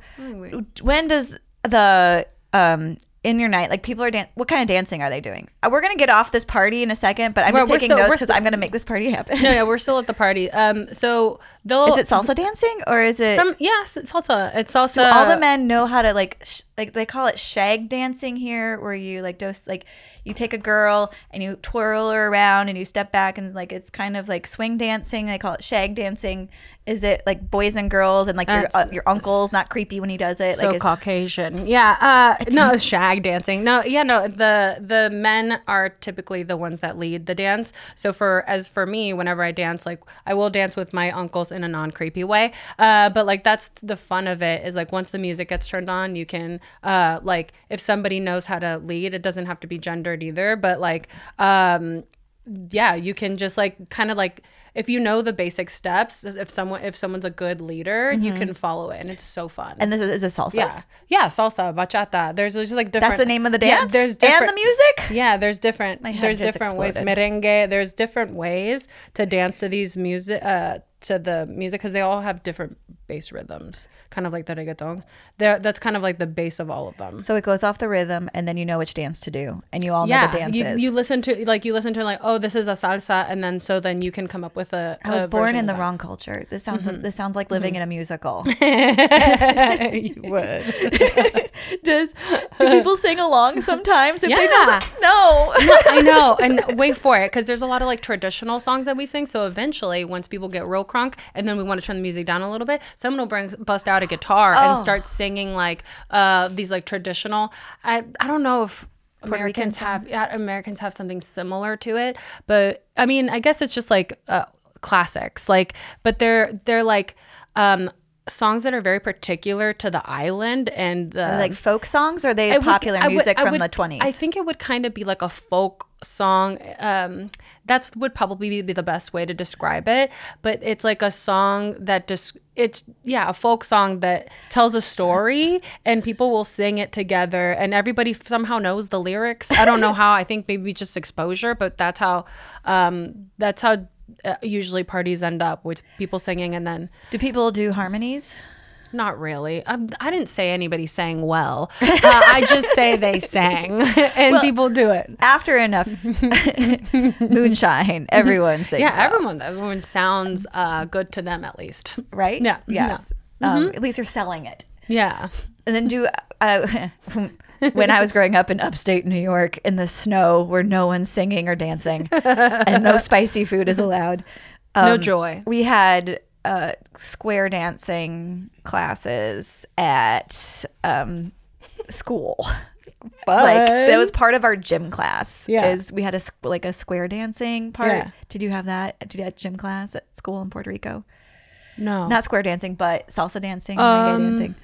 Speaker 1: when does the um in your night like people are dan- what kind of dancing are they doing? Uh, We're gonna get off this party in a second, but I'm just
Speaker 2: we're
Speaker 1: taking
Speaker 2: still-
Speaker 1: notes because I'm gonna make this party happen.
Speaker 2: no, yeah, we're still at the party. Um, so they'll
Speaker 1: Is it salsa dancing or is it?
Speaker 2: some yes, it's salsa. It's salsa.
Speaker 1: all the men know how to like sh- like they call it shag dancing here where you like dose like you take a girl and you twirl her around and you step back and like it's kind of like swing dancing they call it shag dancing is it like boys and girls and like your uh, your uncle's not creepy when he does it
Speaker 2: so
Speaker 1: like
Speaker 2: Caucasian. Yeah. Uh, no, it's shag dancing. No, yeah, no. The the men are typically the ones that lead the dance. So for as for me, whenever I dance, like I will dance with my uncles in a non creepy way. Uh, but like that's the fun of it is like once the music gets turned on, you can uh like if somebody knows how to lead, it doesn't have to be gendered either. But like um yeah you can just like kind of like if you know the basic steps if someone if someone's a good leader you can follow it and it's so fun
Speaker 1: Mm-hmm. and this is, is this salsa
Speaker 2: yeah yeah salsa bachata there's just like different
Speaker 1: that's the name of the dance.
Speaker 2: Yeah, there's
Speaker 1: and the music
Speaker 2: yeah there's different there's different ways
Speaker 1: exploded.
Speaker 2: merengue there's different ways to dance to these music uh to the music because they all have different bass rhythms kind of like the reggaeton They're, that's kind of like the base of all of them
Speaker 1: so it goes off the rhythm and then you know which dance to do and you all know the dances
Speaker 2: you, you listen to like you listen to like oh this is a salsa and then so then you can come up with a.
Speaker 1: I was
Speaker 2: a
Speaker 1: born in the
Speaker 2: that.
Speaker 1: wrong culture. This sounds mm-hmm. this sounds like living mm-hmm. in a musical.
Speaker 2: you would.
Speaker 1: Does do people sing along sometimes if they know the, no.
Speaker 2: I know, and wait for it because there's a lot of like traditional songs that we sing. So eventually, once people get real crunk, and then we want to turn the music down a little bit, someone will bring bust out a guitar and
Speaker 1: Oh.
Speaker 2: start singing like uh these like traditional. I I don't know if.
Speaker 1: Rican
Speaker 2: Americans have yeah, Americans have something similar to it, but I mean, I guess it's just like uh, classics, like, but they're they're like um, songs that are very particular to the island and the
Speaker 1: like folk songs or are they
Speaker 2: would-
Speaker 1: popular
Speaker 2: I would-
Speaker 1: music
Speaker 2: I
Speaker 1: from
Speaker 2: would-
Speaker 1: the 20s?
Speaker 2: I think it would kind of be like a folk song. Um, that's would probably be, be the best way to describe it. But it's like a song that just it's yeah a folk song that tells a story and people will sing it together and everybody somehow knows the lyrics. I don't know how. I think maybe just exposure, but that's how um, that's how. Uh, usually parties end up with people singing and then
Speaker 1: Do people do harmonies?
Speaker 2: not really. Um, I didn't say anybody sang well. Uh, I just say they sang, and people do it.
Speaker 1: After enough moonshine, everyone sings.
Speaker 2: Yeah,
Speaker 1: well,
Speaker 2: everyone. Everyone sounds uh, good to them at least.
Speaker 1: right?
Speaker 2: Yeah,
Speaker 1: Yes. Um, at least they're selling it.
Speaker 2: Yeah.
Speaker 1: And then do uh, when I was growing up in upstate New York in the snow where no one's singing or dancing and no spicy food is allowed.
Speaker 2: No
Speaker 1: um,
Speaker 2: joy.
Speaker 1: We had uh, square dancing classes at um, school. Like that was part of our gym class.
Speaker 2: Yeah.
Speaker 1: is we had a like a square dancing part.
Speaker 2: Yeah.
Speaker 1: Did you have that? Did you have gym class at school in Puerto Rico?
Speaker 2: No.
Speaker 1: Not square dancing, but salsa dancing,
Speaker 2: Um,
Speaker 1: dancing.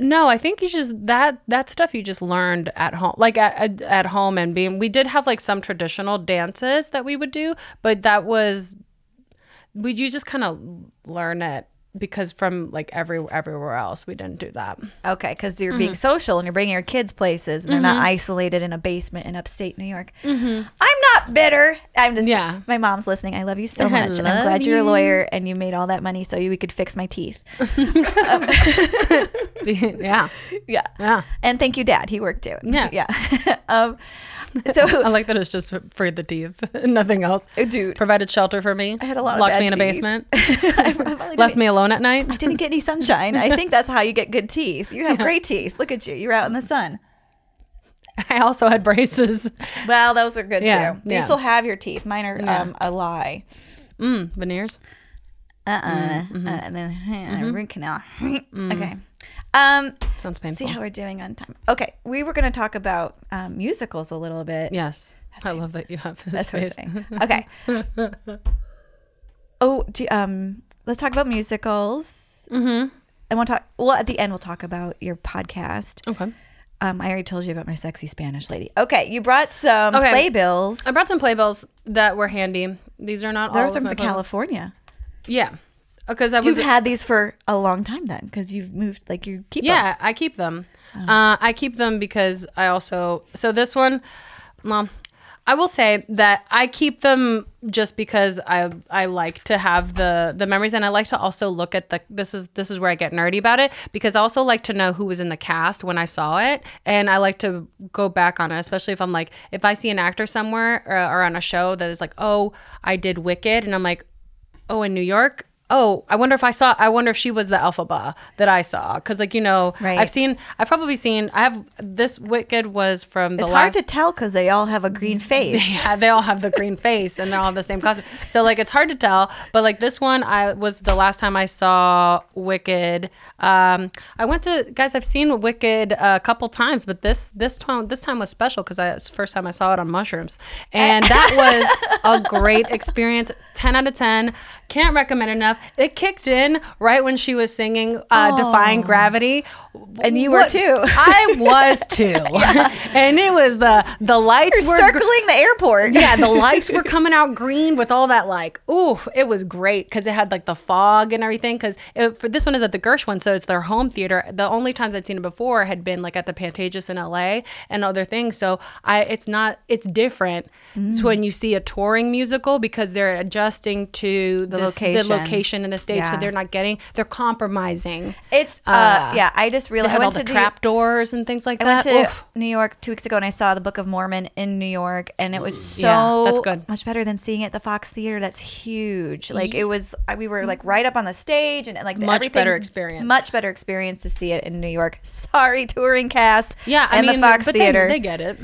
Speaker 2: No, I think you just that that stuff you just learned at home, like at, at at home and being. We did have like some traditional dances that we would do, but that was we you just kind of learn it because from like every everywhere else we didn't do that.
Speaker 1: Okay, because you're
Speaker 2: Mm-hmm.
Speaker 1: being social and you're bringing your kids places, and they're not isolated in a basement in upstate New York. mm-hmm. I'm not bitter. I'm just.
Speaker 2: Mm-hmm. Yeah.
Speaker 1: My mom's listening. I love you so much, and I'm glad you're a lawyer and you made all that money so you we could fix my teeth.
Speaker 2: yeah.
Speaker 1: Yeah.
Speaker 2: Yeah.
Speaker 1: And thank you, Dad. He worked too.
Speaker 2: Yeah.
Speaker 1: Yeah. um, so,
Speaker 2: I like that it's just for the teeth, nothing else.
Speaker 1: dude,
Speaker 2: Provided shelter for me.
Speaker 1: I had a lot of
Speaker 2: Locked me in a basement.
Speaker 1: I
Speaker 2: Left me alone at night.
Speaker 1: I didn't get any sunshine. I think that's how you get good teeth. You have great teeth. Look at you. You're out in the sun.
Speaker 2: I also had braces.
Speaker 1: Well, those are good
Speaker 2: Yeah,
Speaker 1: too.
Speaker 2: yeah.
Speaker 1: You still have your teeth. Mine are um, a lie.
Speaker 2: Mm, veneers.
Speaker 1: Uh-uh.
Speaker 2: Mm-hmm.
Speaker 1: Uh, and then uh, root canal. Okay. Um,
Speaker 2: Sounds
Speaker 1: see how we're doing on time. Okay, we were going to talk about um, musicals a little bit.
Speaker 2: yes. I love that you have
Speaker 1: That's what I'm saying. Okay. oh, do, um, let's talk about musicals. Mm-hmm. And we'll talk. Well, at the end, we'll talk about your podcast.
Speaker 2: Okay.
Speaker 1: Um, I already told you about my sexy Spanish lady. Okay, you brought some
Speaker 2: Okay.
Speaker 1: playbills.
Speaker 2: I brought some playbills that were handy. These are not all
Speaker 1: Those are from. California.
Speaker 2: Yeah. Because I was
Speaker 1: You've had these for a long time then, because you've moved. Like you keep.
Speaker 2: Yeah, I keep them. Uh, I keep them because I also so this one, well, I will say that I keep them just because I I like to have the the memories and I like to also look at the this is this is where I get nerdy about it because I also like to know who was in the cast when I saw it and I like to go back on it especially if I'm like if I see an actor somewhere or, or on a show that is like oh I did Wicked and I'm like oh in New York oh I wonder if I saw I wonder if she was the Elphaba that I saw because like you know
Speaker 1: Right.
Speaker 2: I've seen I've probably seen I have this Wicked was from the
Speaker 1: It's
Speaker 2: last
Speaker 1: hard to tell because they all have a green face.
Speaker 2: yeah, they all have the green face and they're all the same costume. So like it's hard to tell. But like this one, I was the last time I saw Wicked. Um, I went to guys. I've seen Wicked a couple times, but this this time this time was special because it's the first time I saw it on mushrooms, and that was a great experience. Ten out of ten. Can't recommend enough. It kicked in right when she was singing uh, "Defying Gravity,"
Speaker 1: And you were
Speaker 2: What-
Speaker 1: too.
Speaker 2: I was too, and it was the the lights
Speaker 1: You're
Speaker 2: were
Speaker 1: circling the airport.
Speaker 2: yeah, the lights were coming out green with all that like, ooh, it was great because it had like the fog and everything. Because for this one is at the Gershwin, so it's their home theater. The only times I'd seen it before had been like at the Pantages in LA and other things. So I, it's not, it's different
Speaker 1: Mm.
Speaker 2: when you see a touring musical because they're adjusting to the
Speaker 1: location.
Speaker 2: the location and the stage, so they're not getting, they're compromising.
Speaker 1: It's uh, yeah. I just
Speaker 2: They
Speaker 1: realized I
Speaker 2: have all
Speaker 1: went
Speaker 2: the
Speaker 1: to do-
Speaker 2: trap doors and things like
Speaker 1: I went
Speaker 2: that.
Speaker 1: to
Speaker 2: Oof.
Speaker 1: New York two weeks ago and I saw the Book of Mormon in New York and it was so
Speaker 2: Yeah, that's good.
Speaker 1: much better than seeing it at the Fox Theater. That's huge. Like it was, we were like right up on the stage and, and like the-
Speaker 2: Much better experience.
Speaker 1: Much better experience to see it in New York. Sorry, touring cast.
Speaker 2: Yeah, I
Speaker 1: and
Speaker 2: mean,
Speaker 1: the Fox
Speaker 2: but
Speaker 1: Theater.
Speaker 2: They, they get it.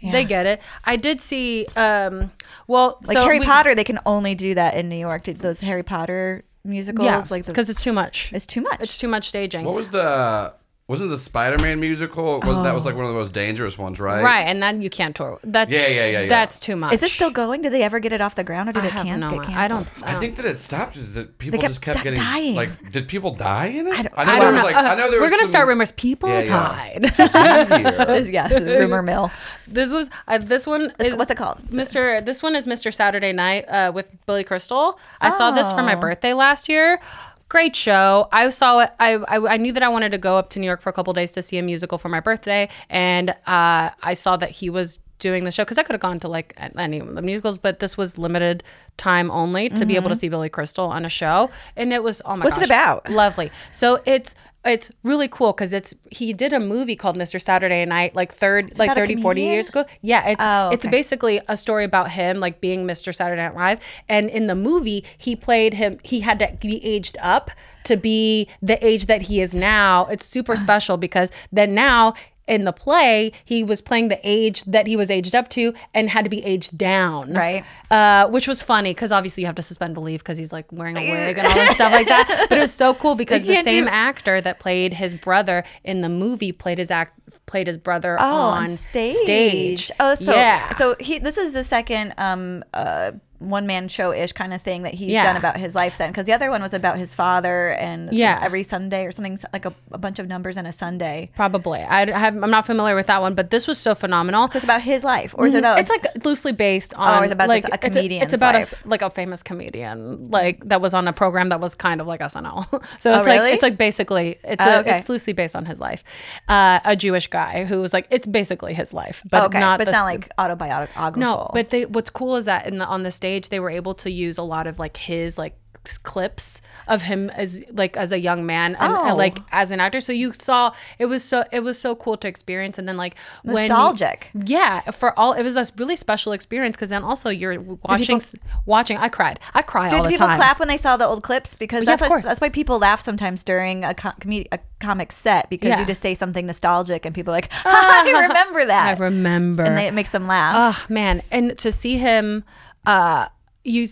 Speaker 1: Yeah.
Speaker 2: They get it. I did see. Um, well,
Speaker 1: like
Speaker 2: so
Speaker 1: Harry
Speaker 2: we-
Speaker 1: Potter, they can only do that in New York. Did Those Harry Potter musicals,
Speaker 2: Yeah,
Speaker 1: like
Speaker 2: because it's too much.
Speaker 1: it's too much.
Speaker 2: It's too much staging.
Speaker 3: What was the wasn't the Spider-Man musical? Was, That was like one of the most dangerous ones, right?
Speaker 2: Right, and then you can't tour. That's
Speaker 3: Yeah, yeah, yeah, yeah.
Speaker 2: That's too much.
Speaker 1: Is it still going? Did they ever get it off the ground, or did
Speaker 2: I
Speaker 1: it
Speaker 2: have
Speaker 1: can-
Speaker 2: no.
Speaker 1: get
Speaker 2: I don't. I
Speaker 3: I
Speaker 2: don't
Speaker 3: think that it stopped. Is that people
Speaker 1: kept
Speaker 3: just kept
Speaker 1: di-
Speaker 3: getting
Speaker 1: dying.
Speaker 3: like? Did people die in it? I
Speaker 1: don't-
Speaker 3: I
Speaker 1: I
Speaker 3: know.
Speaker 2: I
Speaker 3: there
Speaker 2: don't
Speaker 3: was
Speaker 2: know.
Speaker 3: like I know there
Speaker 2: We're
Speaker 3: was
Speaker 2: gonna
Speaker 3: some-
Speaker 2: start rumors. People
Speaker 3: Yeah, yeah.
Speaker 2: died.
Speaker 3: Here.
Speaker 1: yes, rumor mill.
Speaker 2: this was uh, this one. Is,
Speaker 1: What's it called?
Speaker 2: Mr. This one is Mr. Saturday Night uh, with Billy Crystal. I saw this for my
Speaker 1: Oh.
Speaker 2: birthday last year. Great show. I saw it. I, I I knew that I wanted to go up to New York for a couple days to see a musical for my birthday, and uh, I saw that he was doing the show because I could have gone to like any of the musicals, but this was limited time only to be able to see Billy Crystal on a show, and it was oh my
Speaker 1: Mm-hmm. What's it about?
Speaker 2: Lovely. So it's it's really cool because it's he did a movie called Mr. Saturday Night like third like
Speaker 1: about
Speaker 2: 30 40 years ago. Yeah, it's
Speaker 1: Oh,
Speaker 2: it's basically a story about him like being Mr. Saturday Night Live, and in the movie he played him. He had to be aged up to be the age that he is now. It's super special because then now. In the play, he was playing the age that he was aged up to and had to be aged down.
Speaker 1: Right.
Speaker 2: Uh, which was funny because obviously you have to suspend belief because he's like wearing a wig and all this stuff like that. But it was so cool because the same
Speaker 1: do-
Speaker 2: actor that played his brother in the movie played his act played his brother
Speaker 1: Oh,
Speaker 2: on,
Speaker 1: stage.
Speaker 2: stage.
Speaker 1: Oh, so
Speaker 2: yeah.
Speaker 1: so he this is the second um uh one man show ish kind of thing that he's
Speaker 2: Yeah.
Speaker 1: done about his life then because the other one was about his father and
Speaker 2: Yeah.
Speaker 1: every Sunday or something like a, a bunch of numbers and a Sunday.
Speaker 2: Probably. I have, I'm not familiar with that one, but this was so phenomenal.
Speaker 1: So it's about his life or is it about
Speaker 2: it's like loosely based on.
Speaker 1: Oh, it's about
Speaker 2: like,
Speaker 1: a
Speaker 2: it's
Speaker 1: comedian's
Speaker 2: It's, about a
Speaker 1: life.
Speaker 2: like a famous comedian, like that was on a program that was kind of like SNL. so
Speaker 1: Oh,
Speaker 2: it's
Speaker 1: really?
Speaker 2: like it's like basically it's
Speaker 1: Oh,
Speaker 2: a,
Speaker 1: okay.
Speaker 2: it's loosely based on his life. Uh, a Jewish guy who was like it's basically his life, but
Speaker 1: okay,
Speaker 2: not
Speaker 1: but it's
Speaker 2: the
Speaker 1: not like autobiographical.
Speaker 2: no, but they what's cool is that in the on the stage they were able to use a lot of like his like clips of him as like as a young man and, and,
Speaker 1: Oh.
Speaker 2: like as an actor so you saw it was so it was so cool to experience and then like when
Speaker 1: Nostalgic.
Speaker 2: yeah for all it was this really special experience because then also you're watching s watching i cried i cry all
Speaker 1: Did
Speaker 2: the
Speaker 1: people
Speaker 2: time
Speaker 1: clap when they saw the old clips? Because
Speaker 2: Yeah,
Speaker 1: that's why, that's why people laugh sometimes during a, com- a comic set because
Speaker 2: Yeah.
Speaker 1: you just say something nostalgic and people are like, I remember that.
Speaker 2: i remember
Speaker 1: and they, it makes them laugh.
Speaker 2: Oh man, and to see him, uh, you,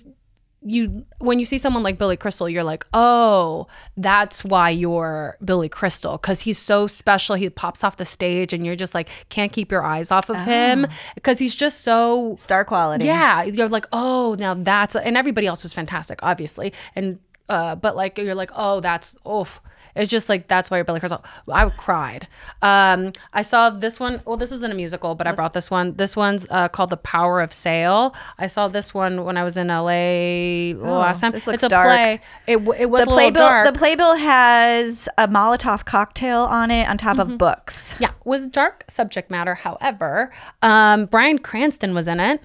Speaker 2: you when you see someone like Billy Crystal, you're like, oh, that's why you're Billy Crystal because he's so special. He pops off the stage, and you're just like can't keep your eyes off of him because he's just so.
Speaker 1: Star quality.
Speaker 2: Yeah, you're like, oh, now that's and everybody else was fantastic, obviously, and uh, but like you're like, oh, that's oh. It's just like that's why your Billy Crystal. I cried. Um, I saw this one. Well, this isn't a musical, but I brought this one. This one's uh, called The Power of Sail. I saw this one when I was in LA last time.
Speaker 1: Oh, this looks
Speaker 2: it's a
Speaker 1: dark.
Speaker 2: play. It, it was
Speaker 1: The
Speaker 2: a little
Speaker 1: playbill,
Speaker 2: dark.
Speaker 1: the playbill has a Molotov cocktail on it on top
Speaker 2: Mm-hmm.
Speaker 1: of books.
Speaker 2: Yeah, was dark subject matter. However, um, Bryan Cranston was in it.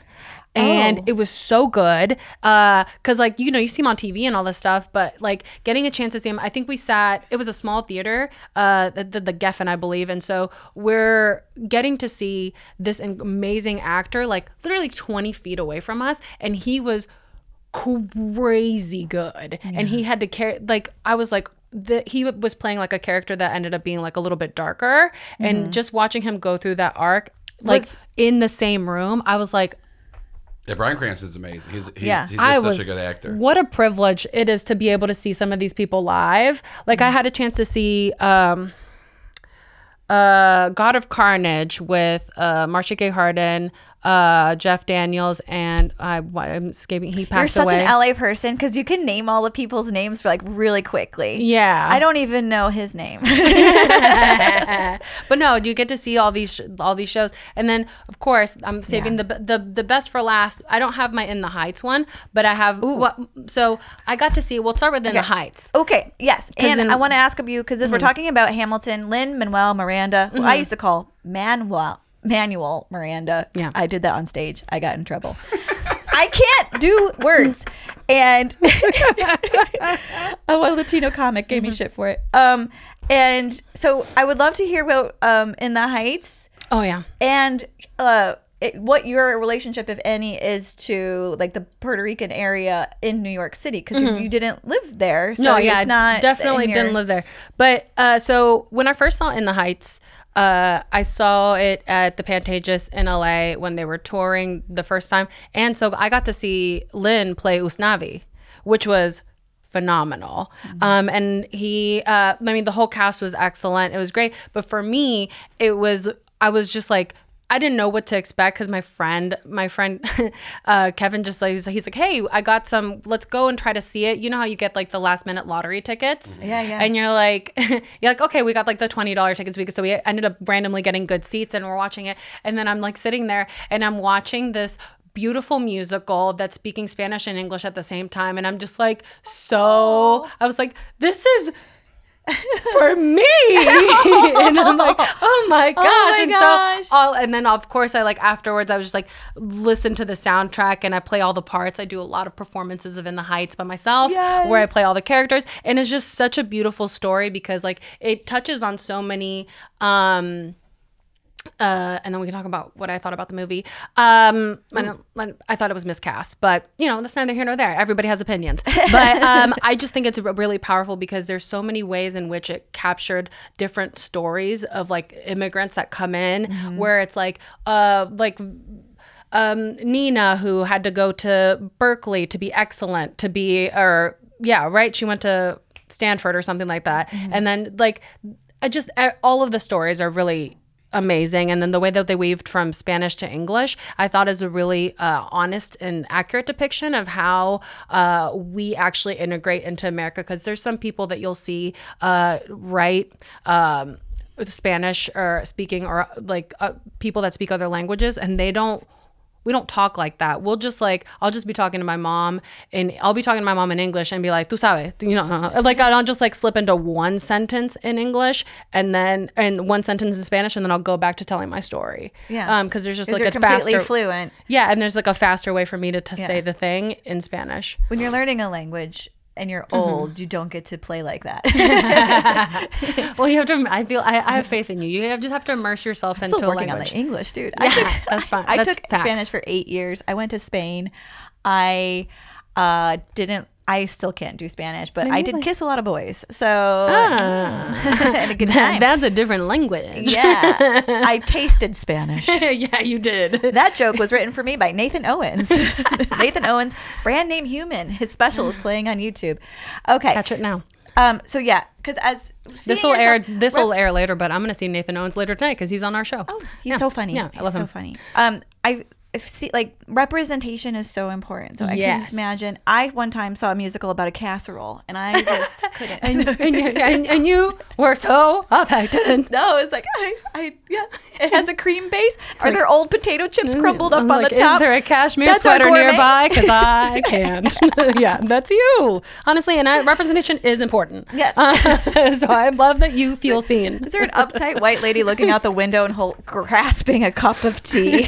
Speaker 2: And
Speaker 1: Oh.
Speaker 2: it was so good. Uh, cause like, you know, you see him on TV and all this stuff, but like getting a chance to see him, I think we sat, it was a small theater, uh, the, the, the Geffen, I believe. And so we're getting to see this amazing actor, like literally 20 feet away from us. And he was crazy good and he had to carry like i was like the, he was playing like a character that ended up being like a little bit darker and just watching him go through that arc like
Speaker 1: Was-
Speaker 2: in the same room i was like
Speaker 3: Yeah, Bryan Cranston's amazing. He's he's,
Speaker 1: Yeah.
Speaker 3: he's just
Speaker 2: I
Speaker 3: such
Speaker 2: was
Speaker 3: a good actor.
Speaker 2: what a privilege it is to be able to see some of these people live like i had a chance to see um uh god of carnage with uh marcia gay harden uh jeff daniels and i i'm escaping he passed You're
Speaker 1: such
Speaker 2: away
Speaker 1: an LA person because you can name all the people's names for like really quickly.
Speaker 2: yeah
Speaker 1: I don't even know his name.
Speaker 2: but no, you get to see all these sh- all these shows, and then of course I'm saving the the the best for last. I don't have my In the Heights one, but I have what. So I got to see. We'll start with In the Heights.
Speaker 1: Okay, yes. And
Speaker 2: then-
Speaker 1: I want to ask of you because we're talking about Hamilton, Lin Manuel Miranda, who I used to call Manuel Manuel Miranda.
Speaker 2: Yeah.
Speaker 1: I did that on stage. I got in trouble. I can't do words. And oh, a Latino comic gave me shit for it. Um, and so I would love to hear about um in the Heights
Speaker 2: Oh yeah.
Speaker 1: and uh it, what your relationship, if any, is to like the Puerto Rican area in New York City because you, you didn't live there, so
Speaker 2: no, yeah,
Speaker 1: it's not
Speaker 2: definitely
Speaker 1: your-
Speaker 2: didn't live there. But uh, so when I first saw In the Heights, uh, I saw it at the Pantages in LA when they were touring the first time, and so I got to see Lin play Usnavi, which was phenomenal. Um, and he, uh, I mean, the whole cast was excellent. It was great, but for me, it was I was just like. I didn't know what to expect because my friend, my friend uh, Kevin, just like he's, he's like, "Hey, I got some. Let's go and try to see it." You know how you get like the last minute lottery tickets,
Speaker 1: Yeah, yeah.
Speaker 2: And you're like, you're like, okay, we got like the twenty dollar tickets. We so we ended up randomly getting good seats, and we're watching it. And then I'm like sitting there, and I'm watching this beautiful musical that's speaking Spanish and English at the same time, and I'm just like, so I was like, this is for me. And i'm like oh my gosh
Speaker 1: my
Speaker 2: and
Speaker 1: gosh.
Speaker 2: so all and then of course i like afterwards i was just like listen to the soundtrack and i play all the parts. I do a lot of performances of in the heights by myself where i play all the characters. And it's just such a beautiful story because like it touches on so many um uh, and then we can talk about what I thought about the movie. Um, I, don't, I- thought it was miscast, but you know that's neither here nor there. Everybody has opinions, but um, I just think it's really powerful because there's so many ways in which it captured different stories of like immigrants that come in, where it's like, uh, like um, Nina who had to go to Berkeley to be excellent, to be or yeah, right. She went to Stanford or something like that, and then like I just all of the stories are really amazing. And then the way that they weaved from Spanish to English, I thought is a really uh, honest and accurate depiction of how uh, we actually integrate into America. Because there's some people that you'll see uh, write. Um, Spanish or speaking or like uh, people that speak other languages and they don't we don't talk like that. We'll just like I'll just be talking to my mom and I'll be talking to my mom in English and be like, "Tu sabes," you know, like I'll just like slip into one sentence in English and then and one sentence in Spanish and then I'll go back to telling my story.
Speaker 1: Yeah.
Speaker 2: Um, because there's just like a
Speaker 1: completely
Speaker 2: faster
Speaker 1: fluent.
Speaker 2: Yeah, and there's like a faster way for me to, to say the thing in Spanish.
Speaker 1: When you're learning a language and you're
Speaker 2: Mm-hmm.
Speaker 1: old, you don't get to play like that.
Speaker 2: Well, you have to. I feel I, I have faith in you. You have, just have to immerse yourself into
Speaker 1: Still working on
Speaker 2: language.
Speaker 1: the English, dude.
Speaker 2: Yeah, that's fine.
Speaker 1: I
Speaker 2: That's
Speaker 1: took
Speaker 2: facts.
Speaker 1: Spanish for eight years. I went to Spain. I uh, didn't. I still can't do Spanish, but I did kiss a lot of boys, so had a good time.
Speaker 2: That's a different language.
Speaker 1: yeah, I tasted Spanish.
Speaker 2: yeah, you did.
Speaker 1: That joke was written for me by Nathan Owens. Nathan Owens, brand name human. His special is playing on YouTube. Okay.
Speaker 2: Catch it now.
Speaker 1: Um. So yeah, because as
Speaker 2: This will air. This will air later, but I'm gonna see Nathan Owens later tonight because he's on our show.
Speaker 1: Oh, he's
Speaker 2: Yeah.
Speaker 1: so funny.
Speaker 2: Yeah, I
Speaker 1: He's
Speaker 2: love
Speaker 1: so
Speaker 2: him.
Speaker 1: funny. Um, I see like representation is so important. So I can
Speaker 2: Yes.
Speaker 1: just imagine. I one time saw a musical about a casserole, and I just couldn't.
Speaker 2: And, and, you, and, and you were so affected.
Speaker 1: no, it's like I, I, yeah, it has a cream base. Are there old potato chips crumbled
Speaker 2: I
Speaker 1: up
Speaker 2: was
Speaker 1: on the top?
Speaker 2: Is there a cashmere
Speaker 1: That's
Speaker 2: sweater nearby? Because I can't. yeah, that's you. Honestly, and I, representation is important.
Speaker 1: Yes.
Speaker 2: Uh, so I love that you feel seen.
Speaker 1: Is there an uptight white lady looking out the window and hold, grasping a cup of tea?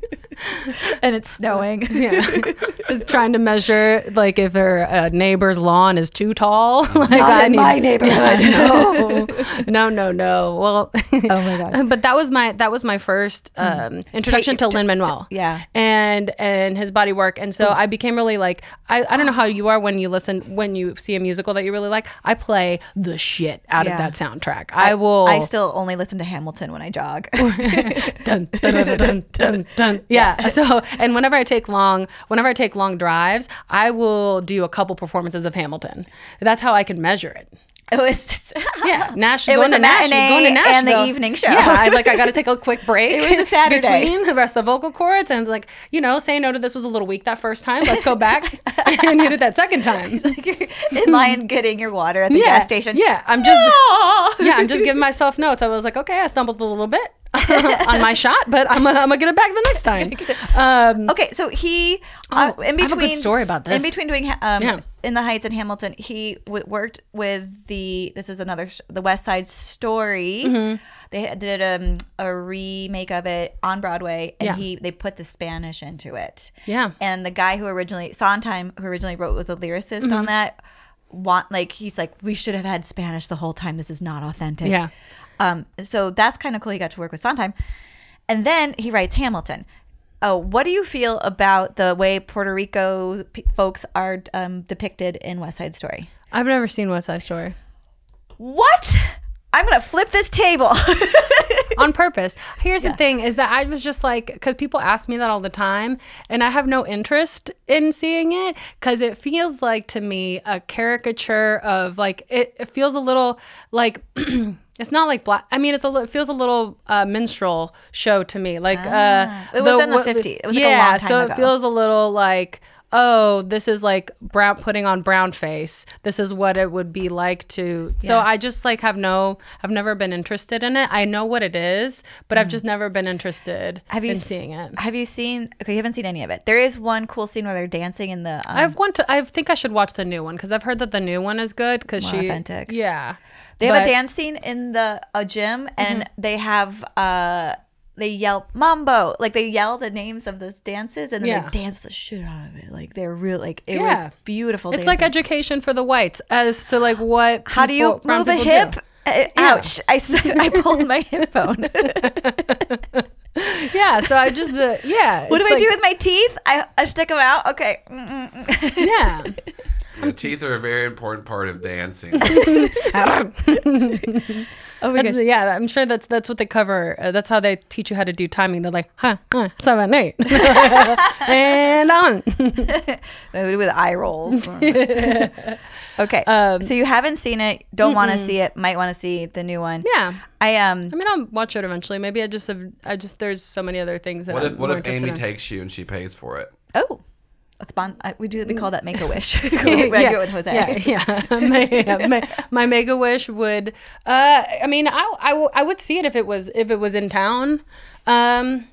Speaker 1: and it's snowing.
Speaker 2: Yeah. Just trying to measure like if her uh, neighbor's lawn is too tall. like
Speaker 1: Not in my neighborhood.
Speaker 2: no, no, no, no. Well,
Speaker 1: Oh my God.
Speaker 2: but that was my that was my first um, introduction to Lin Manuel.
Speaker 1: yeah.
Speaker 2: and and his body work, and so I became really like I, I don't know how you are when you listen when you see a musical that you really like. I play the shit out
Speaker 1: Yeah.
Speaker 2: of that soundtrack. I, will.
Speaker 1: I still only listen to Hamilton when I jog.
Speaker 2: dun, dun, dun, dun, dun, dun. Yeah. So, and whenever I take long, whenever I take long drives, I will do a couple performances of Hamilton. That's how I can measure it.
Speaker 1: it was
Speaker 2: Yeah, Nash.
Speaker 1: It
Speaker 2: going
Speaker 1: was
Speaker 2: to
Speaker 1: a
Speaker 2: Nashville, going to Nashville
Speaker 1: and the evening show.
Speaker 2: Yeah, I like. I got to take a quick break.
Speaker 1: It was a Saturday.
Speaker 2: between the rest of the vocal cords, and like you know, saying no to this was a little weak that first time. Let's go back and hit it that second time.
Speaker 1: in line getting your water at the
Speaker 2: yeah,
Speaker 1: gas station.
Speaker 2: Yeah, I'm just. Yeah, I'm just giving myself notes. I was like, okay, I stumbled a little bit on my shot, but I'm gonna, I'm gonna get it back the next time. Um,
Speaker 1: Okay, so he uh,
Speaker 2: Oh,
Speaker 1: in
Speaker 2: I have a
Speaker 1: between
Speaker 2: good story about this In
Speaker 1: between doing um,
Speaker 2: Yeah.
Speaker 1: in the Heights and Hamilton, he w- worked with the this is another sh- the West Side Story.
Speaker 2: Mm-hmm.
Speaker 1: They did um, a remake of it on Broadway, and
Speaker 2: Yeah.
Speaker 1: he they put the Spanish into it.
Speaker 2: Yeah.
Speaker 1: and the guy who originally Sondheim, who originally wrote was a lyricist
Speaker 2: Mm-hmm.
Speaker 1: on that. Want like he's like we should have had Spanish the whole time. This is not authentic.
Speaker 2: Yeah.
Speaker 1: Um, so that's kind of cool. He got to work with Sondheim, and then he writes Hamilton. Oh, what do you feel about the way Puerto Rico p- folks are um, depicted in West Side Story?
Speaker 2: I've never seen West Side Story
Speaker 1: What? I'm gonna flip this table.
Speaker 2: on purpose. Here's the thing: is that I was just like, because people ask me that all the time, and I have no interest in seeing it because it feels like to me a caricature of like it. It feels a little like. It's not like black. I mean, it's a. It feels a little uh, minstrel show to me. Like uh,
Speaker 1: It was in the 50s. It was like a
Speaker 2: yeah,
Speaker 1: long time
Speaker 2: so
Speaker 1: ago.
Speaker 2: it feels a little like oh, this is like brown putting on brown face. This is what it would be like to. So I just like have no. I've never been interested in it. I know what it is, but I've just never been interested
Speaker 1: Mm. have you
Speaker 2: in seeing it.
Speaker 1: Have you seen? Okay, you haven't seen any of it. There is one cool scene where they're dancing in the. Um,
Speaker 2: I've want to. I think I should watch the new one because I've heard that the new one is good because she.
Speaker 1: authentic.
Speaker 2: Yeah.
Speaker 1: They have a dance scene in the a gym, and
Speaker 2: Mm-hmm.
Speaker 1: they have uh they yell mambo, like they yell the names of the dances, and then
Speaker 2: Yeah.
Speaker 1: they dance the shit out of it. Like they're real, like it
Speaker 2: Yeah.
Speaker 1: was beautiful.
Speaker 2: It's like education for the whites as to like what.
Speaker 1: how do you move a hip?
Speaker 2: do.
Speaker 1: Uh, Ouch! I s- I pulled my hip bone.
Speaker 2: Yeah. So I just. Uh, yeah.
Speaker 1: what do
Speaker 2: it's
Speaker 1: I do with my teeth? I, I stick them out. Okay. Mm-mm-mm.
Speaker 2: Yeah.
Speaker 3: The teeth are a very important part of dancing.
Speaker 1: Oh my
Speaker 2: That's,
Speaker 1: gosh.
Speaker 2: yeah, I'm sure that's that's what they cover. Uh, that's how they teach you how to do timing. They're like, huh, huh seven, eight, and on.
Speaker 1: they do with eye rolls. okay.
Speaker 2: Um,
Speaker 1: so you haven't seen it, don't want to see it, might want to see the new one.
Speaker 2: Yeah.
Speaker 1: I um
Speaker 2: I mean, I'll watch it eventually. Maybe I just have. I just there's so many other things that.
Speaker 3: What
Speaker 2: I'm
Speaker 3: if what if Amy
Speaker 2: in.
Speaker 3: takes you and she pays for it?
Speaker 1: oh. Spon- I, we do we call that make a wish. it with Jose.
Speaker 2: Yeah, yeah. my, yeah, my, my mega wish would. Uh, I mean, I would see it if it was if it was in town. Um,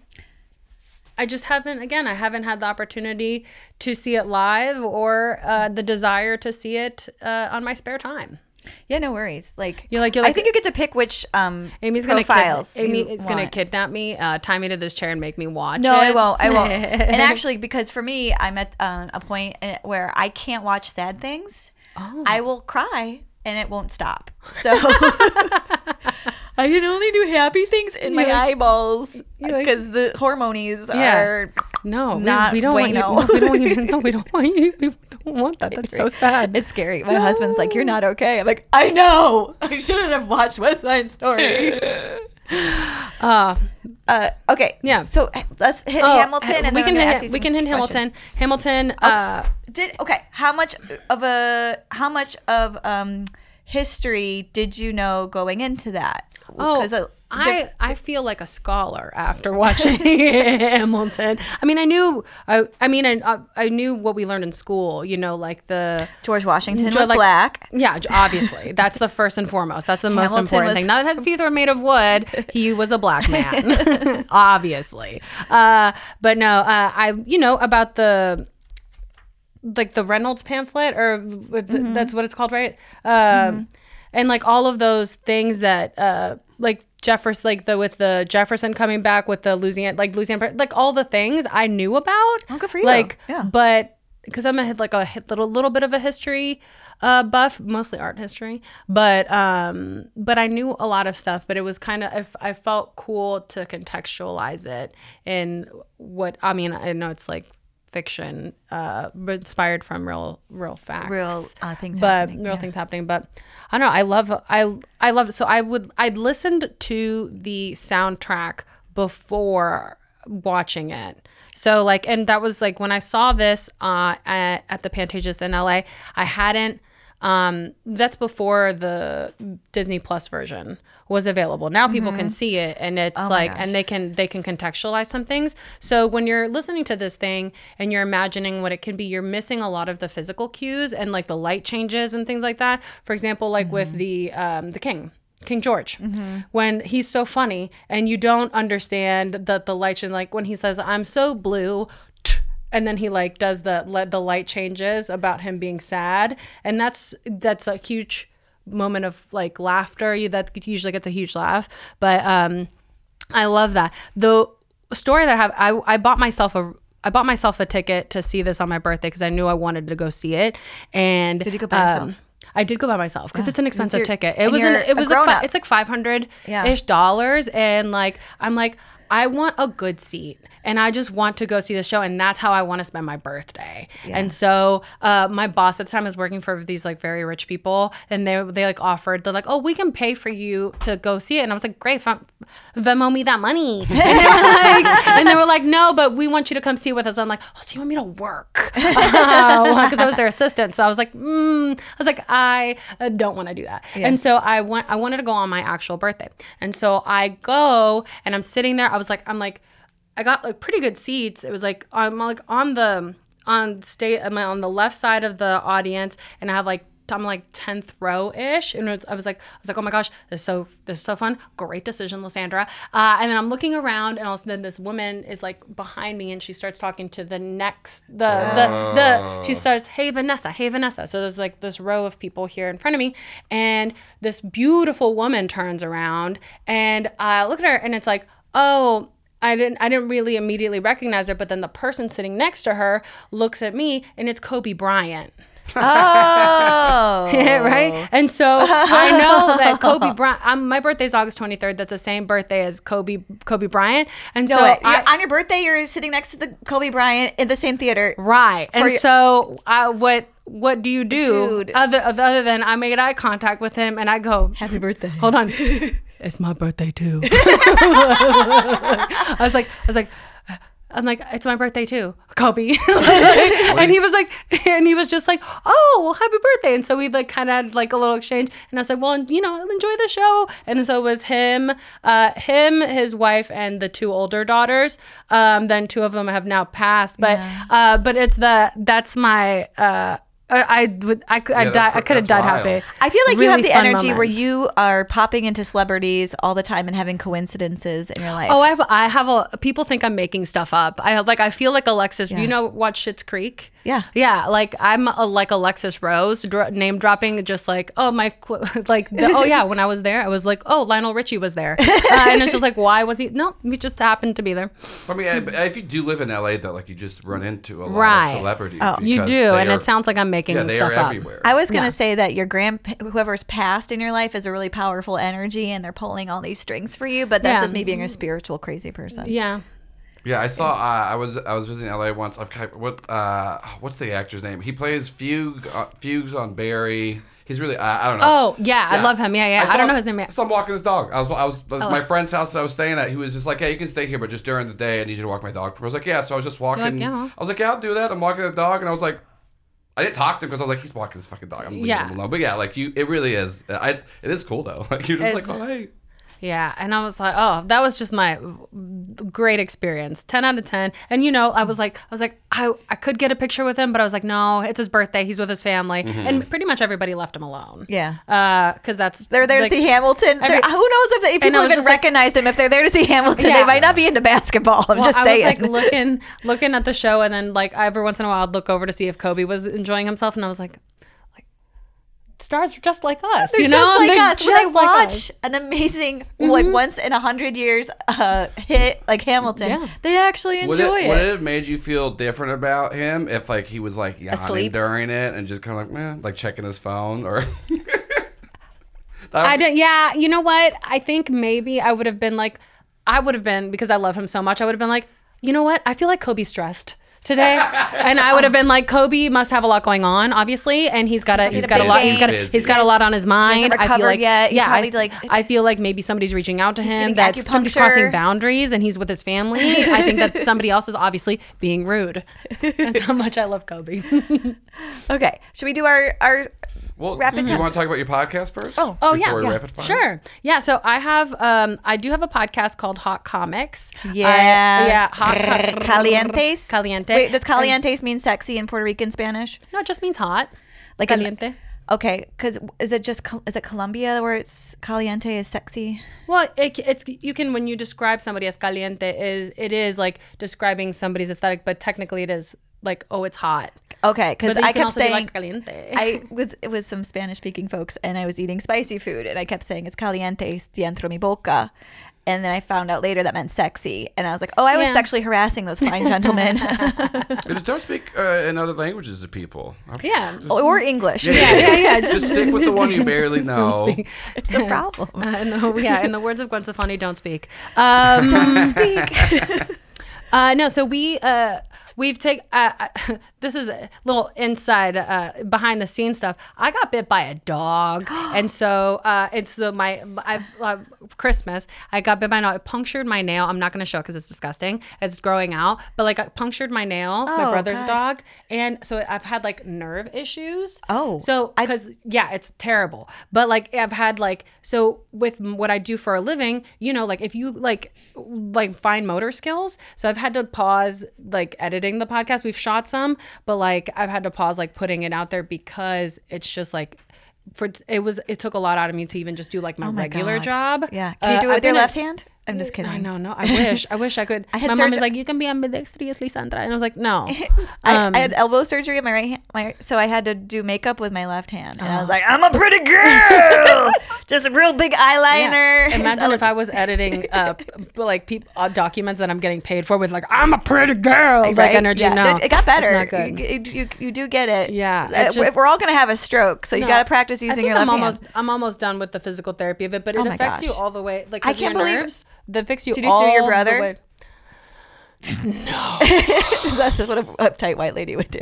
Speaker 2: I just haven't. Again, I haven't had the opportunity to see it live or uh, the desire to see it uh, on my spare time.
Speaker 1: Yeah, no worries. Like
Speaker 2: You're like- you're
Speaker 1: I think you get to pick which um
Speaker 2: Amy's gonna
Speaker 1: profiles.
Speaker 2: kid, Amy is gonna kidnap me, uh, tie me to this chair, and make me watch
Speaker 1: No,
Speaker 2: it.
Speaker 1: I won't. I won't. and actually, because for me, I'm at uh, a point uh, where I can't watch sad things.
Speaker 2: Oh.
Speaker 1: I will cry and it won't stop. So I can only do happy things in my
Speaker 2: like-
Speaker 1: eyeballs
Speaker 2: you're like-
Speaker 1: because the hormonies
Speaker 2: Yeah.
Speaker 1: are.
Speaker 2: No,
Speaker 1: Not
Speaker 2: we, don't
Speaker 1: bueno.
Speaker 2: want you. No, we don't even. No, we don't want you. We don't want that. That's so sad.
Speaker 1: It's scary. My husband's like, "You're not okay." I'm like, "I know. I shouldn't have watched West Side Story."
Speaker 2: uh,
Speaker 1: Uh, okay.
Speaker 2: Yeah.
Speaker 1: So uh, let's hit
Speaker 2: oh,
Speaker 1: Hamilton, and
Speaker 2: we
Speaker 1: then
Speaker 2: can hit. We can hit. Hamilton. Hamilton. Uh,
Speaker 1: did okay how much of a how much of um history did you know going into that
Speaker 2: Oh,
Speaker 1: 'Cause, uh,
Speaker 2: I I feel like a scholar after watching Hamilton. I mean, I knew. I I mean, I I knew what we learned in school. You know, like the
Speaker 1: george washington
Speaker 2: George,
Speaker 1: was
Speaker 2: like-
Speaker 1: black
Speaker 2: Yeah, obviously. That's the first and foremost. That's the most
Speaker 1: Hamilton
Speaker 2: important
Speaker 1: was-
Speaker 2: thing. Now that his teeth were made of wood, he was a black man, obviously. Uh, but no, uh, I, you know, about the, like the Reynolds pamphlet, or the- that's what it's called, right? Um, And like all of those things that, uh, like Jefferson, like the with the Jefferson coming back with the Louisiana, like Louisiana, like all the things I knew about.
Speaker 1: Oh, good for you.
Speaker 2: Like,
Speaker 1: Yeah.
Speaker 2: but because I'm a like a little little bit of a history uh, buff, mostly art history, but um, but I knew a lot of stuff. But it was kind of I, I felt cool to contextualize it in what I mean. I know it's like fiction, uh, inspired from real real facts,
Speaker 1: Real, uh, things
Speaker 2: but
Speaker 1: happening,
Speaker 2: real
Speaker 1: yeah.
Speaker 2: things happening. But I don't know. I love I I love so I would I'd listened to the soundtrack before watching it. So like, and that was like when I saw this uh, at, at the Pantages in LA. I hadn't. Um, that's before the Disney Plus version was available. Now people can mm-hmm. see it, and it's oh
Speaker 1: like,
Speaker 2: and they can they can contextualize some things. So when you're listening to this thing and you're imagining what it can be, you're missing a lot of the physical cues and like the light changes and things like that. For example, like with mm-hmm. the um, the King. King George, mm-hmm. when he's so funny and you don't understand that the light and like when he says I'm so blue, and then he like does the let the light changes about him being sad, and that's that's a huge moment of like laughter. You that usually gets a huge laugh, but um, I love that the story that I have. I I bought myself a. I bought myself a ticket to see this on my birthday because I knew I wanted to go see it. And
Speaker 1: Did you go by yourself?
Speaker 2: I did go by myself because it's an expensive
Speaker 1: your-
Speaker 2: ticket. It was an, it was like fi- it's like five hundred
Speaker 1: Yeah.
Speaker 2: ish dollars, and like I'm like I want a good seat, and I just want to go see the show, and that's how I want to spend my birthday. And so uh, my boss at the time was working for these like very rich people, and they they like offered they're like, oh, we can pay for you to go see it, and I was like, great, fun- Venmo me that money, and they were like, and they were like, no, but we want you to come see it with us. I'm like, oh, so you want me to work? Because I was their assistant, so I was like, mm. I was like, I uh, don't want to do that, and so I went. I wanted to go on my actual birthday, and so I go, and I'm sitting there. I was like, I'm like, I got like pretty good seats. It was like I'm like on the on state. I'm on the left side of the audience, and I have like I'm like tenth row ish, and it was, I was like, I was like, oh my gosh, this is so this is so fun. Great decision, Lisandra. Uh, and then I'm looking around, and all of a sudden this woman is like behind me, and she starts talking to the next the the the. She starts, hey Vanessa, hey Vanessa. So there's like this row of people here in front of me, and this beautiful woman turns around, and I look at her, and it's like, oh. I didn't I didn't really immediately recognize her, but then the person sitting next to her looks at me and it's Kobe Bryant.
Speaker 1: Oh.
Speaker 2: right? And so I know that Kobe Bryant. Um, my birthday's August 23rd. That's the same birthday as Kobe Kobe Bryant. And
Speaker 1: No,
Speaker 2: so I,
Speaker 1: on your birthday, you're sitting next to the Kobe Bryant in the same theater.
Speaker 2: Right. And
Speaker 1: your-
Speaker 2: so uh, what what do you do
Speaker 1: Dude.
Speaker 2: other other than I made eye contact with him and I go,
Speaker 1: Happy birthday.
Speaker 2: Hold on. it's my birthday too. I was like I was like I'm like, it's my birthday too, Kobe. and he was like, and he was just like, oh, well, happy birthday. And so we like kind of had like a little exchange. And I was like, well, you know, enjoy the show. And so it was him, uh, him, his wife, and the two older daughters. Um, then two of them have now passed. But, uh, but it's the, that's my, uh, I, I would, I could, I,
Speaker 3: Yeah,
Speaker 2: di- I could have died
Speaker 3: wild.
Speaker 2: happy.
Speaker 1: I feel like you have the energy
Speaker 2: moment.
Speaker 1: where you are popping into celebrities all the time and having coincidences in your life.
Speaker 2: Oh, I have, I have a. People think I'm making stuff up. I have like I feel like Alexis. Do
Speaker 1: Yeah.
Speaker 2: you know watch Schitt's Creek?
Speaker 1: Yeah.
Speaker 2: yeah. Like I'm a, like Alexis Rose, dro- name dropping, just like oh my, like the, oh yeah. When I was there, I was like oh Lionel Richie was there, uh, and it's just like why was he? No, we just happened to be there.
Speaker 3: I mean, if you do live in LA, though, like you just run into a lot
Speaker 2: Right.
Speaker 3: of celebrities.
Speaker 1: Oh.
Speaker 2: You do, and
Speaker 3: are-
Speaker 2: it sounds like I'm making
Speaker 3: yeah, they
Speaker 2: stuff
Speaker 3: are
Speaker 2: up.
Speaker 3: everywhere.
Speaker 1: I was gonna
Speaker 2: Yeah.
Speaker 1: say that your grand whoever's passed in your life is a really powerful energy, and they're pulling all these strings for you. But that's
Speaker 2: Yeah.
Speaker 1: just me being a spiritual crazy person.
Speaker 2: Yeah.
Speaker 3: Yeah, I saw. Uh, I was I was visiting LA once. I've what uh what's the actor's name? He plays Fugue uh, Fuches on Barry. He's really I, I don't know.
Speaker 2: Oh yeah, I love him. Yeah, yeah. I,
Speaker 3: saw
Speaker 2: don't know his name.
Speaker 3: So I saw him walking his dog. I was I was
Speaker 2: Oh.
Speaker 3: my friend's house that I was staying at. He was just like, "Hey, you can stay here, but just during the day, I need you to walk my dog." For me. I was like, "Yeah." So I was just walking.
Speaker 2: like, "Yeah."
Speaker 3: I was like, "Yeah, I'll do that." I'm walking the dog, and I was like. I didn't talk to him because I was like, he's walking his fucking dog. I'm leaving
Speaker 2: Yeah.
Speaker 3: him alone. But yeah, like you, it really is. I, it is cool though. Like you're just
Speaker 2: It's-
Speaker 3: like, oh hey,
Speaker 2: Yeah, and I was like, oh, that was just my great experience. 10 out of 10. And you know, I was like I was like I I could get a picture with him, but I was like, no, it's his birthday. He's with his family.
Speaker 3: Mm-hmm.
Speaker 2: And pretty much everybody left him alone.
Speaker 1: Yeah.
Speaker 2: Uh cuz that's
Speaker 1: They're there
Speaker 2: like,
Speaker 1: to see Hamilton.
Speaker 2: every-
Speaker 1: who knows if, they, if
Speaker 2: I
Speaker 1: people even
Speaker 2: just like-
Speaker 1: recognized him? If they're there to see Hamilton,
Speaker 2: Yeah.
Speaker 1: they might not be into basketball. I'm
Speaker 2: Well,
Speaker 1: just
Speaker 2: I
Speaker 1: saying.
Speaker 2: was like looking looking at the show and then like every once in a while I'd look over to see if Kobe was enjoying himself and I was like stars are just like us,
Speaker 1: They're
Speaker 2: you know?
Speaker 1: just like
Speaker 2: They're
Speaker 1: us. When I
Speaker 2: just like us.
Speaker 1: watch an amazing, like once in a hundred years uh, hit like Hamilton,
Speaker 2: Yeah.
Speaker 1: they actually
Speaker 3: Would
Speaker 1: enjoy
Speaker 3: it,
Speaker 1: it.
Speaker 3: would it have made you feel different about him if like he was like yawning
Speaker 1: Asleep?
Speaker 3: during it and just kind of like man, like checking his phone or?
Speaker 2: I don't. Yeah, you know what? I think maybe I would have been like, I would have been because I love him so much. I would have been like, you know what? I feel like Kobe's stressed today, and I would have been like, Kobe must have a lot going on, obviously, and he's got a he's got a lot. He's got a, he's got a lot on his mind. I feel like
Speaker 1: yet.
Speaker 2: Yeah, I,
Speaker 1: like-
Speaker 2: I feel like maybe somebody's reaching out to him. That somebody's crossing boundaries, and he's with his family. I think that somebody else is obviously being rude. That's how much I love Kobe.
Speaker 1: okay, should we do our our?
Speaker 3: Well,
Speaker 1: Rapid
Speaker 3: do you want to talk about your podcast first?
Speaker 1: Oh.
Speaker 2: Oh yeah, yeah.
Speaker 3: rapid fire?
Speaker 2: sure. Yeah, so I have um I do have a podcast called Hot Comics. I-
Speaker 1: Yeah,
Speaker 2: yeah, hot
Speaker 1: calientes.
Speaker 2: Caliente.
Speaker 1: Wait, does
Speaker 2: And-
Speaker 1: calientes mean sexy in Puerto Rican Spanish?
Speaker 2: No, it just means hot.
Speaker 1: Like in-
Speaker 2: caliente.
Speaker 1: Okay, because is it just is it Colombia where it's caliente is sexy?
Speaker 2: Well, it, it's you can when you describe somebody as caliente is it is like describing somebody's aesthetic, but technically it is like oh it's hot.
Speaker 1: Okay, because
Speaker 2: But then you
Speaker 1: I kept saying
Speaker 2: like caliente.
Speaker 1: I was it was some Spanish speaking folks, and I was eating spicy food, and I kept saying it's caliente dentro mi boca, and then I found out later that meant sexy, and I was like, oh, I was
Speaker 2: Yeah.
Speaker 1: sexually harassing those fine gentlemen,
Speaker 3: Just don't speak uh, in other languages to people.
Speaker 2: yeah.
Speaker 1: or English.
Speaker 2: yeah, yeah, yeah. Just,
Speaker 3: stick with the one you barely
Speaker 2: just don't
Speaker 3: know.
Speaker 2: speak.
Speaker 1: It's a problem.
Speaker 2: Uh, no, yeah, in the words of Gwen Stefani, don't speak. Um,
Speaker 1: Speak.
Speaker 2: Uh, no, so we uh, we've taken. Uh, uh, this is a little inside uh, behind the scenes stuff. I got bit by a dog, and so uh, it's the my I've uh, Christmas. I got bit by a dog. It punctured my nail. I'm not going to show because it's disgusting. It's growing out, but like it punctured my nail. my
Speaker 1: Oh,
Speaker 2: brother's
Speaker 1: God.
Speaker 2: dog, and so I've had like nerve issues.
Speaker 1: Oh,
Speaker 2: so
Speaker 1: I-
Speaker 2: because yeah, it's terrible. But like I've had like so with what I do for a living, you know, like if you like like fine motor skills. So I've had to pause like editing the podcast. We've shot some, but like I've had to pause like putting it out there because it's just like for it was it took a lot out of me to even just do like my,
Speaker 1: Oh my
Speaker 2: regular
Speaker 1: God.
Speaker 2: job.
Speaker 1: Yeah. Can you
Speaker 2: Uh,
Speaker 1: do it
Speaker 2: I've
Speaker 1: with your
Speaker 2: been a-
Speaker 1: left hand? I'm just kidding.
Speaker 2: I know, no. I wish, I wish I could.
Speaker 1: I had
Speaker 2: my mom was like, "You can be ambidextrous, Lisandra," and I was like, "No."
Speaker 1: I,
Speaker 2: Um,
Speaker 1: I had elbow surgery on my right hand, my, so I had to do makeup with my left hand, and
Speaker 2: Oh.
Speaker 1: I was like, "I'm a pretty girl, just a real big eyeliner."
Speaker 2: Imagine if I was editing uh like peop uh, documents that I'm getting paid for with like I'm a pretty girl like energy.
Speaker 1: Yeah,
Speaker 2: No,
Speaker 1: it, got better.
Speaker 2: It's not good.
Speaker 1: You, you, you, do get it.
Speaker 2: Yeah,
Speaker 1: Uh,
Speaker 2: just-
Speaker 1: we're all gonna have a stroke, so you
Speaker 2: No,
Speaker 1: got to practice using your
Speaker 2: I'm
Speaker 1: left
Speaker 2: almost
Speaker 1: hand.
Speaker 2: I'm almost done with the physical therapy of it, but it
Speaker 1: Oh
Speaker 2: affects you all the way. Like
Speaker 1: I can't believe-
Speaker 2: nerves that affects you.
Speaker 1: Did you sue your brother?
Speaker 2: No.
Speaker 1: That's what a uptight white lady would do.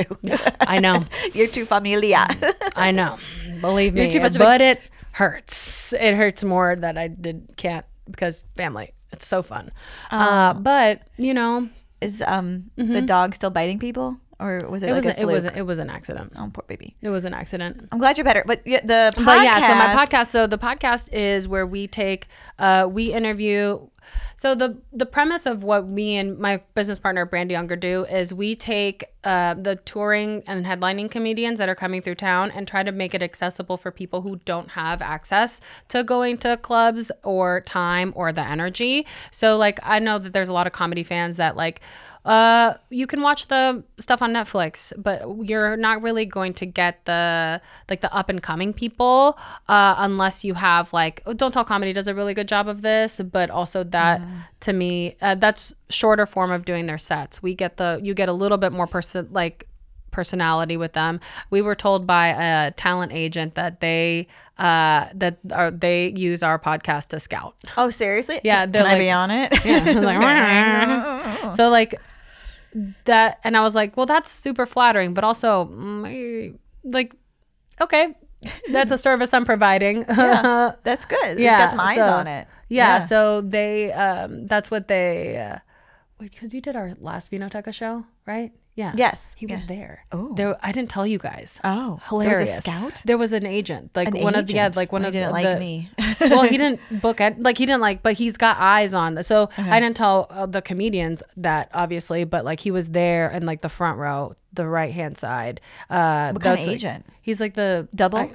Speaker 2: I know,
Speaker 1: You're too familia.
Speaker 2: I know. Believe
Speaker 1: You're
Speaker 2: me,
Speaker 1: too much of a-
Speaker 2: but it hurts. It hurts more that I did can't because family. It's so fun, uh, but you know,
Speaker 1: Is um the dog still biting people, or was it,
Speaker 2: it
Speaker 1: like
Speaker 2: was
Speaker 1: a
Speaker 2: a, it was it was an accident.
Speaker 1: oh poor baby.
Speaker 2: It was an accident.
Speaker 1: I'm glad you're better. But yeah, the podcast,
Speaker 2: But yeah, so my podcast. So the podcast is where we take, uh, we interview. So the the premise of what me and my business partner Brandy Younger do is we take uh, the touring and headlining comedians that are coming through town and try to make it accessible for people who don't have access to going to clubs or time or the energy. So like I know that there's a lot of comedy fans that like uh, you can watch the stuff on Netflix, but you're not really going to get the like the up and coming people uh, unless you have like oh, Don't Tell Comedy does a really good job of this, but also that to me uh, that's shorter form of doing their sets. We get the you get a little bit more person like personality with them. We were told by a talent agent that they uh that are, they use our podcast to scout.
Speaker 1: Oh seriously?
Speaker 2: Yeah,
Speaker 1: Can
Speaker 2: they're
Speaker 1: I
Speaker 2: like-
Speaker 1: be on it?
Speaker 2: Yeah, like, so like that, and I was like, well, that's super flattering, but also mm, like, okay, that's a service I'm providing. Yeah,
Speaker 1: That's good. Yeah, got some eyes
Speaker 2: so-
Speaker 1: on it.
Speaker 2: Yeah, so they, um, that's what they. Uh, because you did our last Vinoteca show, right? Yeah.
Speaker 1: Yes,
Speaker 2: He was
Speaker 1: yeah.
Speaker 2: there.
Speaker 1: Oh.
Speaker 2: There, I didn't tell you guys.
Speaker 1: Oh, Hilarious. there was a scout?
Speaker 2: There was an agent, like
Speaker 1: An
Speaker 2: one of the yeah, like one
Speaker 1: Well,
Speaker 2: of
Speaker 1: he didn't
Speaker 2: the,
Speaker 1: like
Speaker 2: the-
Speaker 1: me.
Speaker 2: well, he didn't book it. Like he didn't like, but he's got eyes on. So I didn't tell uh, the comedians that obviously, but like he was there in like the front row, the right hand side. Uh,
Speaker 1: What kind of
Speaker 2: that's, like-
Speaker 1: agent?
Speaker 2: he's like the
Speaker 1: Double?
Speaker 2: I-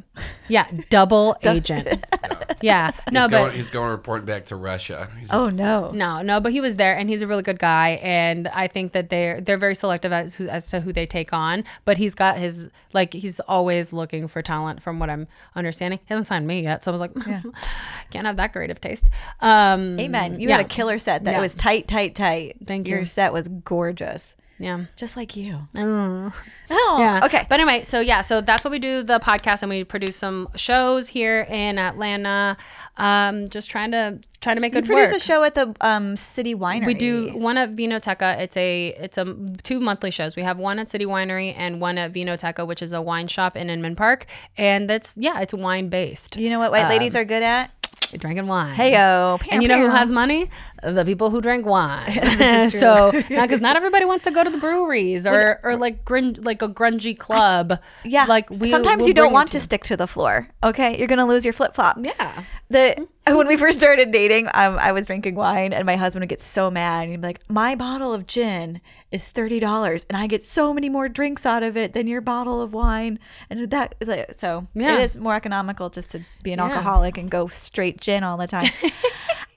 Speaker 2: yeah, double agent. yeah, no,
Speaker 3: he's,
Speaker 2: but
Speaker 3: going, he's going reporting back to Russia. He's
Speaker 1: Oh
Speaker 3: just-
Speaker 1: no.
Speaker 2: no, no, but he was there, and he's a really good guy, and I think that they're they're very selective as who, as to who they take on. But he's got his like he's always looking for talent, from what I'm understanding. He hasn't signed me yet, so I was like, can't have that creative taste. Um,
Speaker 1: Amen. You
Speaker 2: yeah,
Speaker 1: had a killer set that
Speaker 2: Yeah.
Speaker 1: was tight, tight, tight.
Speaker 2: Thank
Speaker 1: Your
Speaker 2: you.
Speaker 1: Your set was gorgeous,
Speaker 2: Yeah.
Speaker 1: just like you.
Speaker 2: Mm.
Speaker 1: Oh,
Speaker 2: Yeah.
Speaker 1: Okay.
Speaker 2: But anyway, so yeah, so that's what we do the podcast, and we produce some shows here in Atlanta. Um, just trying to trying to make
Speaker 1: you
Speaker 2: good
Speaker 1: produce
Speaker 2: work.
Speaker 1: a show at the um, City Winery.
Speaker 2: We do one at Vinoteca. It's a it's a two monthly shows. We have one at City Winery and one at Vinoteca, which is a wine shop in Inman Park. And that's yeah, it's wine based.
Speaker 1: You know what white
Speaker 2: Um,
Speaker 1: ladies are good at?
Speaker 2: Drinking wine.
Speaker 1: Heyo.
Speaker 2: And you know who has money? The people who drink wine. so, because not everybody wants to go to the breweries or, or like grun- like a grungy club.
Speaker 1: Yeah.
Speaker 2: like we
Speaker 1: sometimes
Speaker 2: we'll
Speaker 1: you don't want to stick to the floor. Okay, you're gonna lose your flip flop.
Speaker 2: Yeah.
Speaker 1: The when we first started dating, um, I was drinking wine, and my husband would get so mad. He'd be like, "My bottle of gin is thirty dollars, and I get so many more drinks out of it than your bottle of wine." And that, so
Speaker 2: Yeah.
Speaker 1: it is more economical just to be an
Speaker 2: Yeah.
Speaker 1: alcoholic and go straight gin all the time.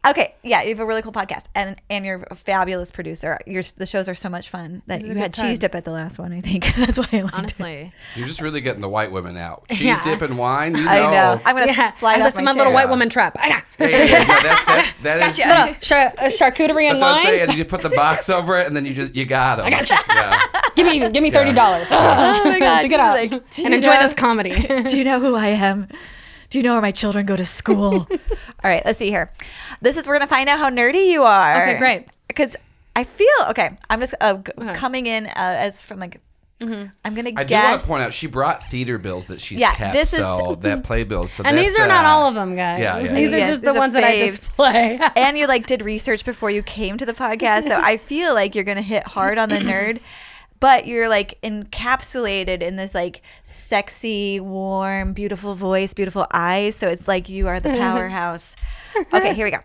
Speaker 1: okay, yeah, you have a really cool podcast, and and you're a fabulous producer. Your the shows are so much fun that you had
Speaker 2: good
Speaker 1: cheese dip at the last one. I think that's why I liked it.
Speaker 2: Honestly.
Speaker 3: You're just really getting the white women out. Cheese
Speaker 2: Yeah.
Speaker 3: dip and wine. You know.
Speaker 1: I know. I'm gonna
Speaker 2: Yeah.
Speaker 1: slide
Speaker 2: and
Speaker 1: off
Speaker 2: this is
Speaker 1: my,
Speaker 2: my little
Speaker 1: chair.
Speaker 2: white woman trap.
Speaker 3: Yeah, yeah, yeah. No, uh, that's, that's, that is-
Speaker 1: Gotcha.
Speaker 2: Little char- charcuterie and
Speaker 3: That's what I'm
Speaker 2: wine.
Speaker 3: saying. You just put the box over it, and then you just you got them. I got you. Yeah.
Speaker 2: Give me, give me thirty dollars.
Speaker 1: Oh my god!
Speaker 2: to get
Speaker 1: He's
Speaker 2: out
Speaker 1: like,
Speaker 2: and enjoy
Speaker 1: know-
Speaker 2: this comedy.
Speaker 1: Do you know who I am? Do you know where my children go to school? All right, let's see here. This is we're gonna find out how nerdy you are.
Speaker 2: Okay, great.
Speaker 1: Because I feel okay. I'm just uh, g- coming in uh, as from like.
Speaker 2: Mm-hmm.
Speaker 1: I'm gonna
Speaker 3: I do
Speaker 1: guess.
Speaker 3: want to point out she brought theater bills that she's
Speaker 1: Yeah,
Speaker 3: kept.
Speaker 1: this is-
Speaker 3: so that playbills. So
Speaker 2: and these
Speaker 3: that's,
Speaker 2: are not
Speaker 3: uh,
Speaker 2: all of them, guys.
Speaker 3: yeah, yeah,
Speaker 2: These
Speaker 1: yeah.
Speaker 2: are just
Speaker 1: These
Speaker 2: the
Speaker 1: are
Speaker 2: ones that I
Speaker 1: faves.
Speaker 2: display.
Speaker 1: and you like did research before you came to the podcast, so I feel like you're gonna hit hard on the nerd. But you're like encapsulated in this like sexy, warm, beautiful voice, beautiful eyes. So it's like you are the powerhouse. Okay, here we go.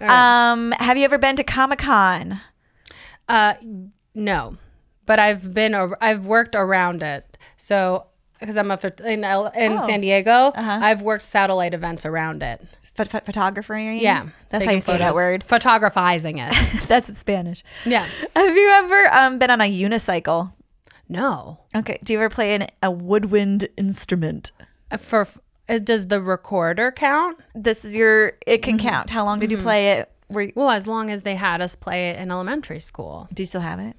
Speaker 1: Um, have you ever been to Comic Con?
Speaker 2: Uh, no, but I've been, I've worked around it. So, because I'm a in in
Speaker 1: Oh.
Speaker 2: San Diego,
Speaker 1: Uh-huh.
Speaker 2: I've worked satellite events around it.
Speaker 1: Ph-.
Speaker 2: Yeah,
Speaker 1: that's how you say that word.
Speaker 2: Photographizing it.
Speaker 1: That's in Spanish.
Speaker 2: yeah.
Speaker 1: Have you ever um, been on a unicycle?
Speaker 2: No.
Speaker 1: Okay. Do you ever play an, a woodwind instrument?
Speaker 2: Uh, For uh, does the recorder count?
Speaker 1: This is your. It can
Speaker 2: Mm-hmm.
Speaker 1: count. How long did you play it? Were you,
Speaker 2: Well, as long as they had us play it in elementary school.
Speaker 1: do you still have it?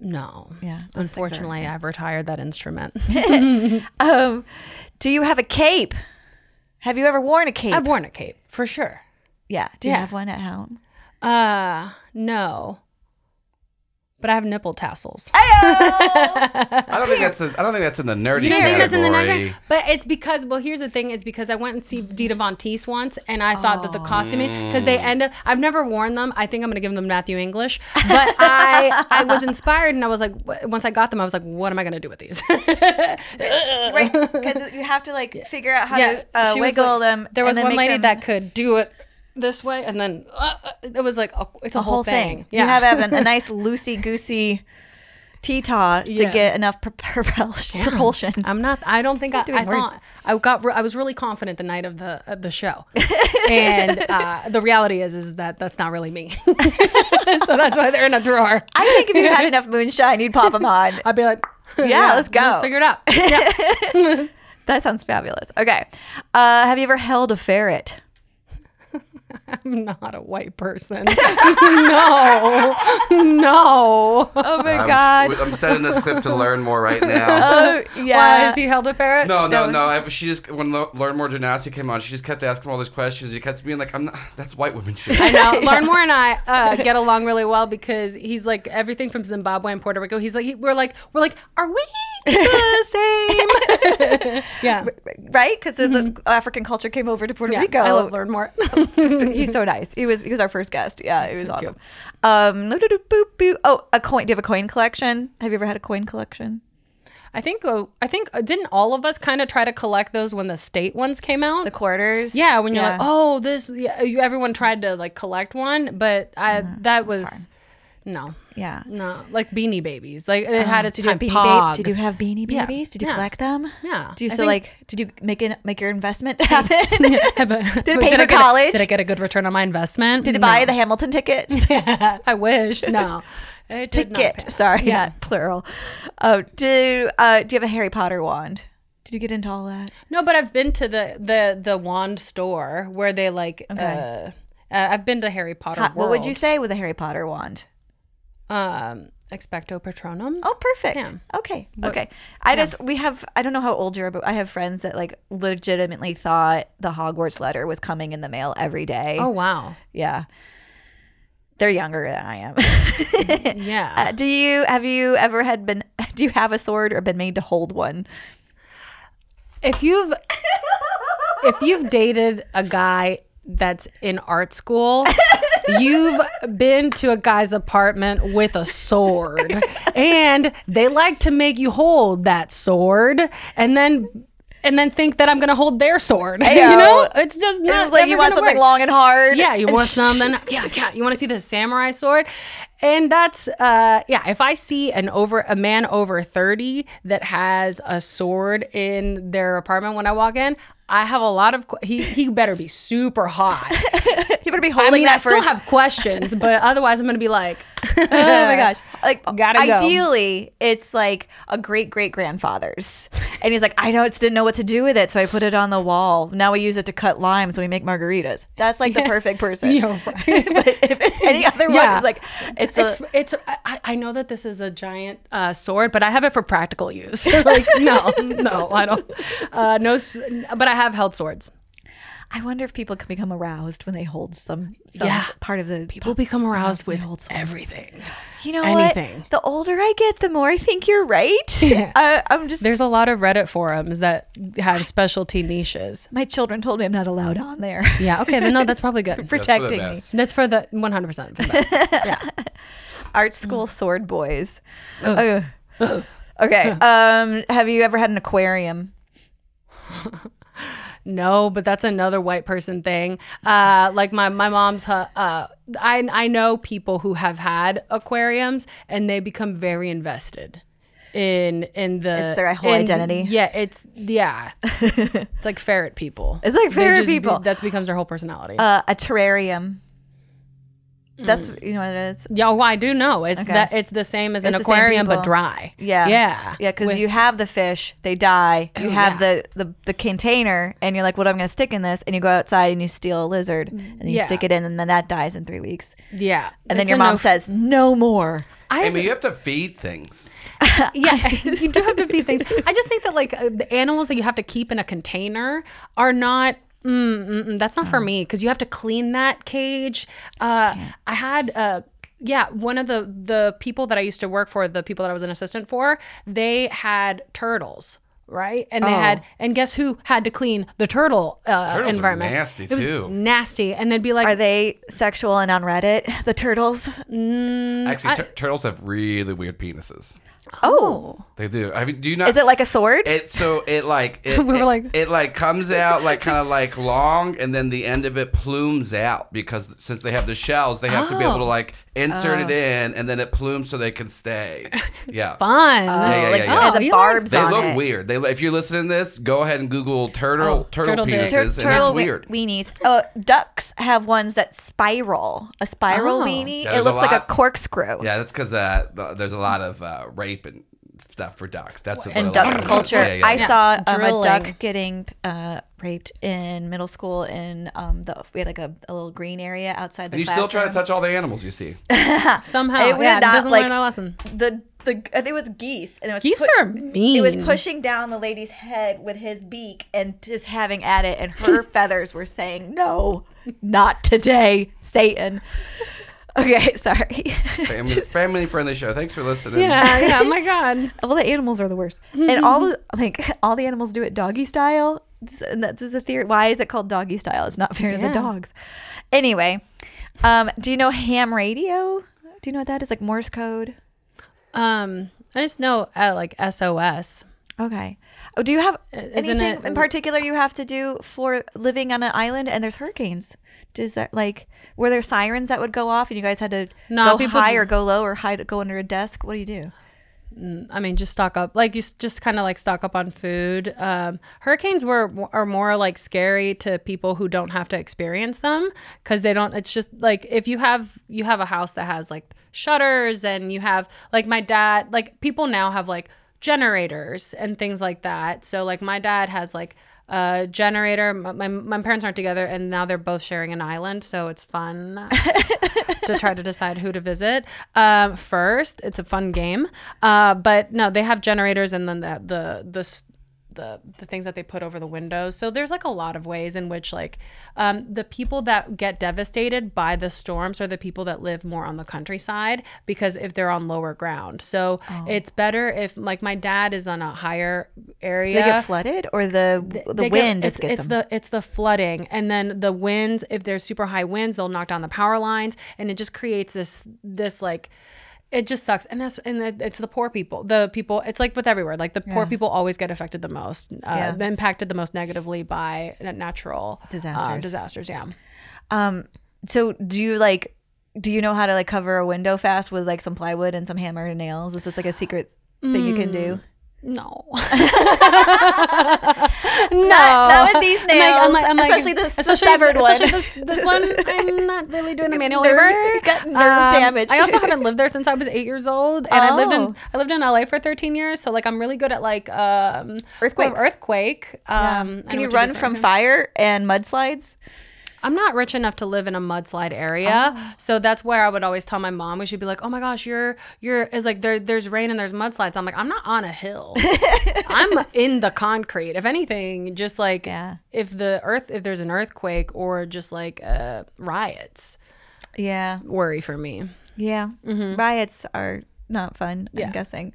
Speaker 2: No.
Speaker 1: Yeah.
Speaker 2: Unfortunately, I've retired that instrument.
Speaker 1: Um, do you have a cape? Have you ever worn a cape?
Speaker 2: I've worn a cape for sure.
Speaker 1: yeah. Do you
Speaker 2: Yeah.
Speaker 1: have one at home?
Speaker 2: Uh, no. But I have nipple tassels.
Speaker 3: I don't think that's. A, I don't think that's in the nerdy
Speaker 2: You don't think that's in the
Speaker 3: category.
Speaker 2: night? But it's because, well, here's the thing. It's because I went and see Dita Von Teese once, and I thought that the costuming, because they end up, I've never worn them. I think I'm going to give them Matthew English. But I I was inspired, and I was like, w- once I got them, I was like, what am I going to do with these?
Speaker 1: right. Because you have to like figure out how
Speaker 2: yeah,
Speaker 1: to uh,
Speaker 2: she was
Speaker 1: wiggle
Speaker 2: like-
Speaker 1: them.
Speaker 2: There
Speaker 1: and
Speaker 2: was
Speaker 1: then
Speaker 2: one
Speaker 1: make
Speaker 2: lady
Speaker 1: them
Speaker 2: that could do it this way, and then uh, uh, it was like, a, it's a,
Speaker 1: a whole thing.
Speaker 2: Yeah.
Speaker 1: You have, have a, nice loosey goosey T-taw to get enough pro- propulsion. propulsion.
Speaker 2: I'm not. I don't think I. I thought I got. re- I was really confident the night of the the show, and uh, the reality is is that that's not really me. so that's why they're in a drawer.
Speaker 1: I think if you had enough moonshine, you'd pop them on.
Speaker 2: I'd be like,
Speaker 1: Yeah, let's go.
Speaker 2: Let's figure it out. Yeah.
Speaker 1: That sounds fabulous. Okay. Uh, have you ever held a ferret?
Speaker 2: I'm not a white person. no, no.
Speaker 1: Oh my
Speaker 3: I'm,
Speaker 1: god.
Speaker 3: I'm sending this clip to learn more right now.
Speaker 1: Oh yeah.
Speaker 2: Why is he held a ferret?
Speaker 3: No, no,
Speaker 1: No.
Speaker 3: no. I, she just when Lo- Learn More Gymnastic came on, she just kept asking all these questions. She kept being like, "I'm not. That's white women shit."
Speaker 2: I know. Lauren Moore and I uh, get along really well because he's like everything from Zimbabwe and Puerto Rico. He's like, he, we're like, we're like, are we the same? yeah.
Speaker 1: right? Because the African culture came over to Puerto
Speaker 2: Yeah,
Speaker 1: Rico.
Speaker 2: I love Lauren Moore.
Speaker 1: He's so nice. He was he was our first guest. Yeah, it was
Speaker 2: So
Speaker 1: awesome. Um, boop, boop. oh, a coin. Do you have a coin collection? Have you ever had a coin collection?
Speaker 2: I think uh, I think uh, didn't all of us kind of try to collect those when the state ones came out?
Speaker 1: The quarters.
Speaker 2: yeah, when you're
Speaker 1: Yeah.
Speaker 2: like, oh, this. Yeah, you- everyone tried to like collect one, but I that was no,
Speaker 1: yeah.
Speaker 2: no, like Beanie Babies. Like it had its
Speaker 1: Did you have beanie? Did you have beanie
Speaker 2: Yeah.
Speaker 1: babies? Did you
Speaker 2: Yeah.
Speaker 1: collect them?
Speaker 2: Yeah.
Speaker 1: Do you
Speaker 2: I think-
Speaker 1: like? Did you make it make your investment happen?
Speaker 2: Have a-
Speaker 1: Did it pay
Speaker 2: I
Speaker 1: for
Speaker 2: a-
Speaker 1: college?
Speaker 2: did I get a good return on my investment?
Speaker 1: Did you
Speaker 2: No.
Speaker 1: buy the Hamilton tickets?
Speaker 2: yeah, I wish. No. It did
Speaker 1: Ticket. Sorry,
Speaker 2: Yeah.
Speaker 1: not plural. Oh, do uh, do you have a Harry Potter wand? Did you get into all that?
Speaker 2: No, but I've been to the the the wand store where they like. Uh, uh, I've been to Harry Potter.
Speaker 1: Ha- what would you say with a Harry Potter wand?
Speaker 2: Um, expecto patronum.
Speaker 1: Oh, perfect.
Speaker 2: Yeah.
Speaker 1: Okay. Okay. I just we have I don't know how old you are, but I have friends that like legitimately thought the Hogwarts letter was coming in the mail every day.
Speaker 2: Oh wow.
Speaker 1: yeah. They're younger than I am.
Speaker 2: Yeah.
Speaker 1: Uh, do you have you ever had been do you have a sword or been made to hold one?
Speaker 2: if you've if you've dated a guy that's in art school you've been to a guy's apartment with a sword and they like to make you hold that sword and then and then think that I'm gonna hold their sword. you know, it's just not.
Speaker 1: It was like you want something
Speaker 2: work.
Speaker 1: long and hard.
Speaker 2: Yeah, you want something. Yeah, yeah. You want to see the samurai sword, and that's uh, yeah. If I see an over a man over thirty that has a sword in their apartment when I walk in, I have a lot of. He he better be super hot.
Speaker 1: You better be
Speaker 2: I
Speaker 1: holding
Speaker 2: mean, I
Speaker 1: that
Speaker 2: still have questions, but otherwise I'm gonna be like,
Speaker 1: oh my gosh. Like
Speaker 2: Gotta go.
Speaker 1: ideally it's like a great great grandfather's. And he's like, I know just didn't know what to do with it, so I put it on the wall. Now we use it to cut limes when we make margaritas. That's like the perfect person.
Speaker 2: know, right.
Speaker 1: but if it's any other one, it's like it's,
Speaker 2: it's
Speaker 1: a
Speaker 2: it's I, I know that this is a giant uh, sword, but I have it for practical use. like no, no, I don't. Uh, no, but I have held swords.
Speaker 1: I wonder if people can become aroused when they hold some, some
Speaker 2: Yeah.
Speaker 1: part of the
Speaker 2: People become aroused with
Speaker 1: hold
Speaker 2: everything.
Speaker 1: You know
Speaker 2: anything.
Speaker 1: what? The older I get, the more I think you're right.
Speaker 2: Yeah.
Speaker 1: I, I'm just
Speaker 2: There's a lot of Reddit forums that have specialty niches.
Speaker 1: my children told me I'm not allowed on there.
Speaker 2: Yeah, okay, then no, that's probably good.
Speaker 3: That's
Speaker 1: protecting me.
Speaker 2: That's for the 100% for the. Yeah.
Speaker 1: Art school sword boys. Ugh. Okay. Um, have you ever had an aquarium?
Speaker 2: No, but that's another white person thing. Uh, like my, my mom's, uh, I, I know people who have had aquariums and they become very invested. in in the
Speaker 1: It's their whole
Speaker 2: in-
Speaker 1: identity.
Speaker 2: Yeah, it's yeah. it's like ferret people.
Speaker 1: It's like ferret
Speaker 2: just
Speaker 1: people.
Speaker 2: That becomes their whole personality.
Speaker 1: Uh, a terrarium. That's
Speaker 2: Mm.
Speaker 1: you know what it is.
Speaker 2: yeah, well, I do know. It's
Speaker 1: Okay.
Speaker 2: that it's the same as an
Speaker 1: It's the same
Speaker 2: aquarium but
Speaker 1: people.
Speaker 2: dry.
Speaker 1: Yeah,
Speaker 2: Yeah.
Speaker 1: yeah. Because
Speaker 2: With-
Speaker 1: you have the fish, they die. You
Speaker 2: Oh,
Speaker 1: have
Speaker 2: yeah.
Speaker 1: the, the the container, and you're like, "What am I going to stick in this?" And you go outside and you steal a lizard, and you
Speaker 2: Yeah.
Speaker 1: stick it in, and then that dies in three weeks.
Speaker 2: Yeah.
Speaker 1: And then
Speaker 2: It's
Speaker 1: your
Speaker 2: a
Speaker 1: mom
Speaker 2: no-
Speaker 1: says, "No more."
Speaker 2: I
Speaker 3: Amy, you have to feed things.
Speaker 2: yeah, you do have to feed things. I just think that like uh, the animals that you have to keep in a container are not. Mm, mm, mm, that's not for me because you have to clean that cage. Uh, I had. Uh, yeah, one of the the people that I used to work for, the people that I was an assistant for, they had turtles, right? And they had, and guess who had to clean the turtle uh,
Speaker 3: Turtles are
Speaker 2: environment?
Speaker 3: nasty,
Speaker 2: it was
Speaker 3: too.
Speaker 2: Nasty, and they'd be like,
Speaker 1: Are they sexual and on Reddit? The turtles.
Speaker 3: Actually, tur- turtles have really weird penises.
Speaker 1: Oh,
Speaker 3: They do. Have you, do you not?
Speaker 1: is it like a sword?
Speaker 3: It so it like it,
Speaker 2: We were
Speaker 3: it-
Speaker 2: like-
Speaker 3: it like comes out like kind of like long, and then the end of it plumes out because since they have the shells, they have to be able to oh. like insert it in, and then it plumes so they can stay. Yeah,
Speaker 2: fun.
Speaker 3: yeah, yeah,
Speaker 1: like
Speaker 3: yeah, yeah.
Speaker 2: Oh,
Speaker 1: a
Speaker 2: you
Speaker 1: barbs
Speaker 3: They
Speaker 1: on
Speaker 3: look
Speaker 1: it.
Speaker 3: weird. They if you're listening to this, go ahead and Google turtle turtle,
Speaker 2: turtle dicks.
Speaker 1: Tur-
Speaker 3: penises, and
Speaker 1: turtle
Speaker 3: it's
Speaker 1: we-
Speaker 3: weird.
Speaker 1: weenies. Oh, ducks have ones that spiral. A spiral
Speaker 2: Oh.
Speaker 1: weenie.
Speaker 3: Yeah,
Speaker 1: it
Speaker 3: there's a
Speaker 1: looks like a corkscrew.
Speaker 3: Yeah, that's because uh, there's a lot of uh, rape and stuff for ducks. That's what
Speaker 1: in
Speaker 3: a lot
Speaker 1: duck
Speaker 3: of-
Speaker 1: culture.
Speaker 3: Yeah, yeah,
Speaker 1: I
Speaker 3: yeah.
Speaker 1: saw um, a duck getting uh, raped in middle school. In um, the we had like a, a little green area outside the
Speaker 3: And you still try to touch all the animals you see.
Speaker 2: Somehow,
Speaker 1: It would
Speaker 2: yeah,
Speaker 1: not,
Speaker 2: doesn't
Speaker 1: like-
Speaker 2: learn that lesson.
Speaker 1: the the I it was geese, and it was
Speaker 2: Geese
Speaker 1: put-
Speaker 2: are mean.
Speaker 1: It was pushing down the lady's head with his beak and just having at it, and her feathers were saying, "No, not today, Satan." Okay, sorry.
Speaker 3: Family, family friendly show. Thanks for listening.
Speaker 2: Yeah, yeah. Oh my god.
Speaker 1: Well, the animals are the worst, and all the like all the animals do it doggy style. And that's just a theory. Why is it called doggy style? It's not fair to the dogs. Anyway, um, do you know ham radio? Do you know what that is? Like Morse code.
Speaker 2: Um, I just know uh, like SOS.
Speaker 1: Okay. Oh, do you have
Speaker 2: Isn't
Speaker 1: anything
Speaker 2: it-
Speaker 1: in particular you have to do for living on an island and there's hurricanes? Does that like were there sirens that would go off and you guys had to
Speaker 2: No,
Speaker 1: go
Speaker 2: people
Speaker 1: high or go low or hide go under a desk? What do you do?
Speaker 2: I mean, just stock up, like you just kind of like stock up on food. Um, hurricanes were are more like scary to people who don't have to experience them because they don't. It's just like if you have you have a house that has like shutters and you have like my dad, like people now have like generators and things like that. So like my dad has like generator. My, my, my parents aren't together and now they're both sharing an island, so it's fun to try to decide who to visit um, first. It's a fun game, uh, but no, they have generators and then the the the. The, the things that they put over the windows. So there's like a lot of ways in which like um, the people that get devastated by the storms are the people that live more on the countryside because if they're on lower ground. So
Speaker 1: Oh.
Speaker 2: it's better if like my dad is on a higher area.
Speaker 1: They get flooded or the the
Speaker 2: They get-
Speaker 1: wind
Speaker 2: it's,
Speaker 1: gets
Speaker 2: it's the it's the flooding and then the winds if there's super high winds they'll knock down the power lines and it just creates this this like it just sucks and that's and it's the poor people the people it's like with everywhere like the poor people always get affected the most uh,
Speaker 1: Yeah.
Speaker 2: impacted the most negatively by natural uh,
Speaker 1: Disasters.
Speaker 2: disasters yeah
Speaker 1: Um, so do you like? Do you know how to like cover a window fast with like some plywood and some hammer and nails? Is this like a secret thing you can do?
Speaker 2: no
Speaker 1: Not, not with these nails, especially this the severed one.
Speaker 2: this, this one. I'm not really doing the manual
Speaker 1: Nerve-
Speaker 2: labor.
Speaker 1: got nerve
Speaker 2: Um,
Speaker 1: damage.
Speaker 2: I also haven't lived there since I was eight years old, and I lived
Speaker 1: Oh.
Speaker 2: in I lived in LA for 13 years. So like I'm really good at like um. Earthquake. Um, I
Speaker 1: Can you run from fire and mudslides?
Speaker 2: I'm not rich enough to live in a mudslide area,
Speaker 1: Oh.
Speaker 2: so that's where I would always tell my mom. We should be like, "Oh my gosh, you're you're is like there there's rain and there's mudslides." I'm like, I'm not on a hill. I'm in the concrete. If anything, just like
Speaker 1: Yeah.
Speaker 2: if the earth if there's an earthquake or just like uh, riots,
Speaker 1: Yeah,
Speaker 2: worry for me.
Speaker 1: yeah. Riots are not fun.
Speaker 2: Yeah.
Speaker 1: I'm guessing.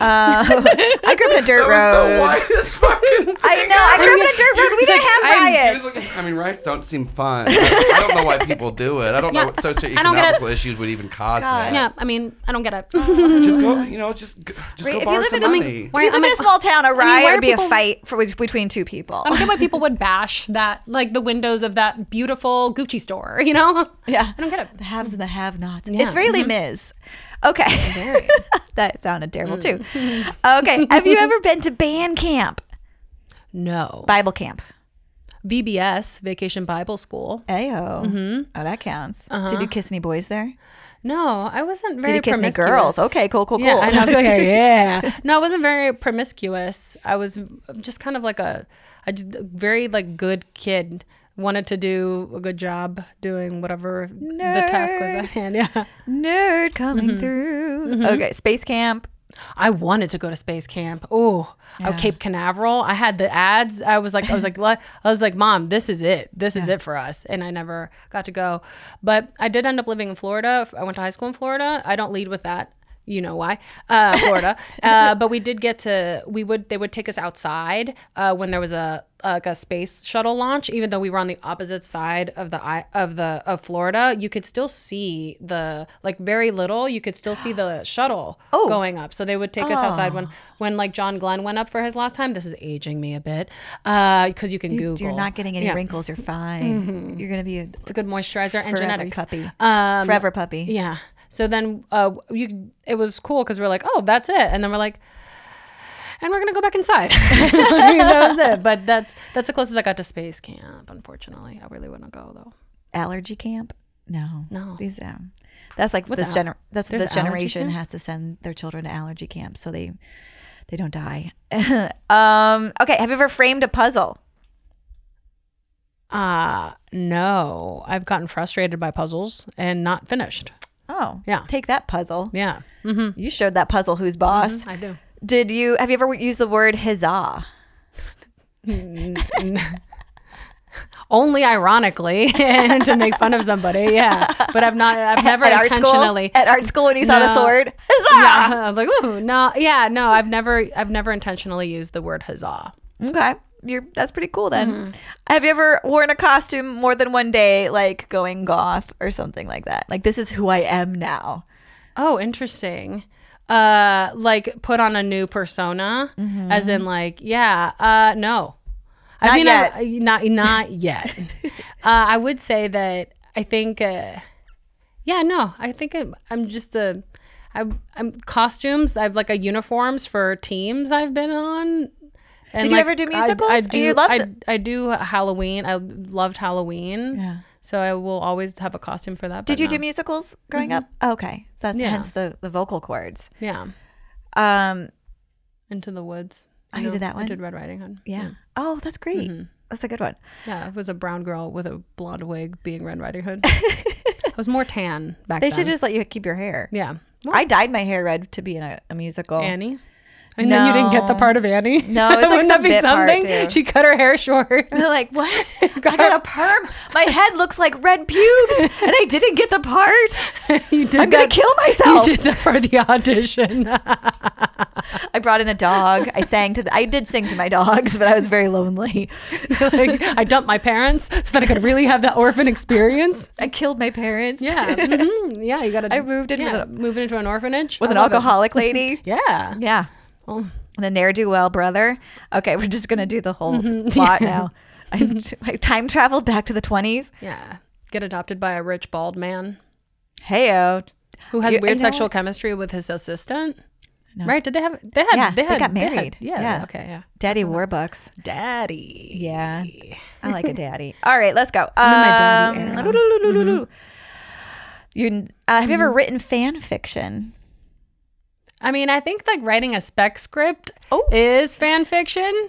Speaker 1: Uh, I grew up in a dirt
Speaker 3: That was the
Speaker 1: road.
Speaker 3: whitest fucking.
Speaker 1: I know. I grew up in a dirt road. We didn't have
Speaker 2: I'm-
Speaker 1: riots.
Speaker 3: was I mean, riots don't seem fun. I, I don't know why people do it. I don't know what
Speaker 2: I don't get
Speaker 3: socioeconomical issues would even cause that.
Speaker 2: Yeah, I mean, I don't get it.
Speaker 3: Just go, you know, just go, just
Speaker 1: Right,
Speaker 3: go
Speaker 1: if you
Speaker 3: borrow
Speaker 1: live
Speaker 3: some
Speaker 1: in a-
Speaker 3: money.
Speaker 2: Why-
Speaker 1: If you live
Speaker 2: I'm
Speaker 1: in a small town, a riot would be
Speaker 2: people-
Speaker 1: a fight for between two people.
Speaker 2: I don't get why people would bash that, like the windows of that beautiful Gucci store. You know?
Speaker 1: Yeah.
Speaker 2: I don't get it.
Speaker 1: The haves and the have-nots.
Speaker 2: Yeah.
Speaker 1: It's very Les Mis. Okay. that sounded terrible too. Okay. Have you ever been to band camp?
Speaker 2: No.
Speaker 1: Bible camp.
Speaker 2: VBS, Vacation Bible School.
Speaker 1: Ayo. Mm-hmm. Oh, that counts. Did you kiss any boys there?
Speaker 2: No, I wasn't very
Speaker 1: Did you kiss any girls? Okay, cool, cool, cool.
Speaker 2: Yeah, I know. Okay, yeah. No, I wasn't very promiscuous. I was just kind of like a, I just very like good kid. Wanted to do a good job doing whatever the task was at hand. Yeah.
Speaker 1: Nerd coming mm-hmm. through. Mm-hmm. Okay, space camp.
Speaker 2: I wanted to go to space camp. Oh,
Speaker 1: Yeah.
Speaker 2: Cape Canaveral. I had the ads. I was like, I was like, I was like, Mom, this is it. This is it for us. And I never got to go. But I did end up living in Florida. I went to high school in Florida. I don't lead with that. You know why? Uh, Florida. uh, but we did get to. We would. They would take us outside uh, when there was a like a space shuttle launch. Even though we were on the opposite side of the of the of Florida, you could still see the like very little. You could still see the shuttle
Speaker 1: Oh.
Speaker 2: going up. So they would take us outside when when like John Glenn went up for his last time. This is aging me a bit because you can Google.
Speaker 1: You're not getting any
Speaker 2: Yeah.
Speaker 1: wrinkles. You're fine. You're gonna be a
Speaker 2: It's a good moisturizer and genetics.
Speaker 1: puppy.
Speaker 2: Um,
Speaker 1: forever puppy.
Speaker 2: Yeah. So then uh, you it was cool because we're like, oh, that's it, and then we're like, and we're gonna go back inside. that was it. But that's that's the closest I got to space camp. Unfortunately, I really wouldn't go though.
Speaker 1: Allergy camp? No.
Speaker 2: No.
Speaker 1: These um that's like
Speaker 2: What's
Speaker 1: this
Speaker 2: al-
Speaker 1: gener- that's what
Speaker 2: there's
Speaker 1: this generation has to send their children to allergy camp so they they don't die. um okay, have you ever framed a puzzle?
Speaker 2: Uh no, I've gotten frustrated by puzzles and not finished.
Speaker 1: Oh.
Speaker 2: Yeah.
Speaker 1: Take that puzzle.
Speaker 2: Yeah. Mm-hmm.
Speaker 1: You showed that puzzle who's boss.
Speaker 2: I do.
Speaker 1: Did you have you ever used the word huzzah?
Speaker 2: Only ironically and to make fun of somebody. Yeah. But I've not. I've never
Speaker 1: at art school?
Speaker 2: intentionally.
Speaker 1: At art school when you saw the sword? Huzzah!
Speaker 2: Yeah, I was like, ooh, no, yeah, no, I've never, I've never intentionally used the word huzzah.
Speaker 1: Okay. You're that's pretty cool then.
Speaker 2: Mm-hmm.
Speaker 1: Have you ever worn a costume more than one day, like going goth or something like that? Like this is who I am now.
Speaker 2: Oh, interesting. Uh, like put on a new persona, as in like, yeah, uh, no, I mean,
Speaker 1: yet.
Speaker 2: I, not not yet. uh, I would say that I think, uh, yeah, no, I think I'm, I'm just a, I, I'm costumes. I've like a uniforms for teams I've been on. And
Speaker 1: Did you ever do musicals?
Speaker 2: I, I do.
Speaker 1: you loved
Speaker 2: I. I do Halloween. I loved Halloween.
Speaker 1: Yeah.
Speaker 2: So I will always have a costume for that.
Speaker 1: Did you
Speaker 2: no.
Speaker 1: do musicals growing up? Okay. That's
Speaker 2: Yeah.
Speaker 1: hence the the vocal cords.
Speaker 2: Yeah.
Speaker 1: Um
Speaker 2: Into the Woods.
Speaker 1: Oh, you did that one?
Speaker 2: I did Red Riding Hood.
Speaker 1: yeah. Oh, that's great. That's a good one.
Speaker 2: Yeah, it was a brown girl with a blonde wig being Red Riding Hood. I was more tan back then.
Speaker 1: They
Speaker 2: then.
Speaker 1: should just let you keep your hair.
Speaker 2: yeah. Well,
Speaker 1: I dyed my hair red to be in a, a musical.
Speaker 2: Annie. And then you didn't get the part of Annie.
Speaker 1: No, it's like some
Speaker 2: that
Speaker 1: bit part,
Speaker 2: something?
Speaker 1: too.
Speaker 2: She cut her hair short.
Speaker 1: They're like, what? I got a perm. My head looks like red pubes, and I didn't get the part.
Speaker 2: you did
Speaker 1: I'm gonna kill myself.
Speaker 2: You did that for the audition.
Speaker 1: I brought in a dog. I sang to the. I did sing to my dogs, but I was very lonely.
Speaker 2: like, I dumped my parents so that I could really have that orphan experience.
Speaker 1: I killed my parents.
Speaker 2: Yeah. mhm, Yeah, you got to.
Speaker 1: I moved in
Speaker 2: yeah,
Speaker 1: a-
Speaker 2: moving into an orphanage
Speaker 1: with
Speaker 2: I
Speaker 1: an
Speaker 2: it.
Speaker 1: alcoholic lady.
Speaker 2: Yeah.
Speaker 1: Yeah.
Speaker 2: Oh.
Speaker 1: The ne'er do well brother. Okay, we're just gonna do the whole
Speaker 2: Mm-hmm.
Speaker 1: plot now. I, I time traveled back to the twenties.
Speaker 2: Yeah. Get adopted by a rich bald man
Speaker 1: Heyo.
Speaker 2: who has
Speaker 1: You-
Speaker 2: weird sexual
Speaker 1: what?
Speaker 2: chemistry with his assistant.
Speaker 1: No.
Speaker 2: Right? Did they have? They had.
Speaker 1: Yeah,
Speaker 2: they
Speaker 1: they
Speaker 2: had.
Speaker 1: got
Speaker 2: had-
Speaker 1: married.
Speaker 2: yeah,
Speaker 1: Yeah.
Speaker 2: Okay. Yeah.
Speaker 1: Daddy Warbucks.
Speaker 2: Daddy.
Speaker 1: Yeah. I like a daddy. All right, let's go.
Speaker 2: I'm my daddy
Speaker 1: Um,
Speaker 2: era.
Speaker 1: You uh, have you
Speaker 2: Mm-hmm.
Speaker 1: ever written fan fiction?
Speaker 2: I mean, I think like writing a spec script
Speaker 1: Oh.
Speaker 2: is fan fiction.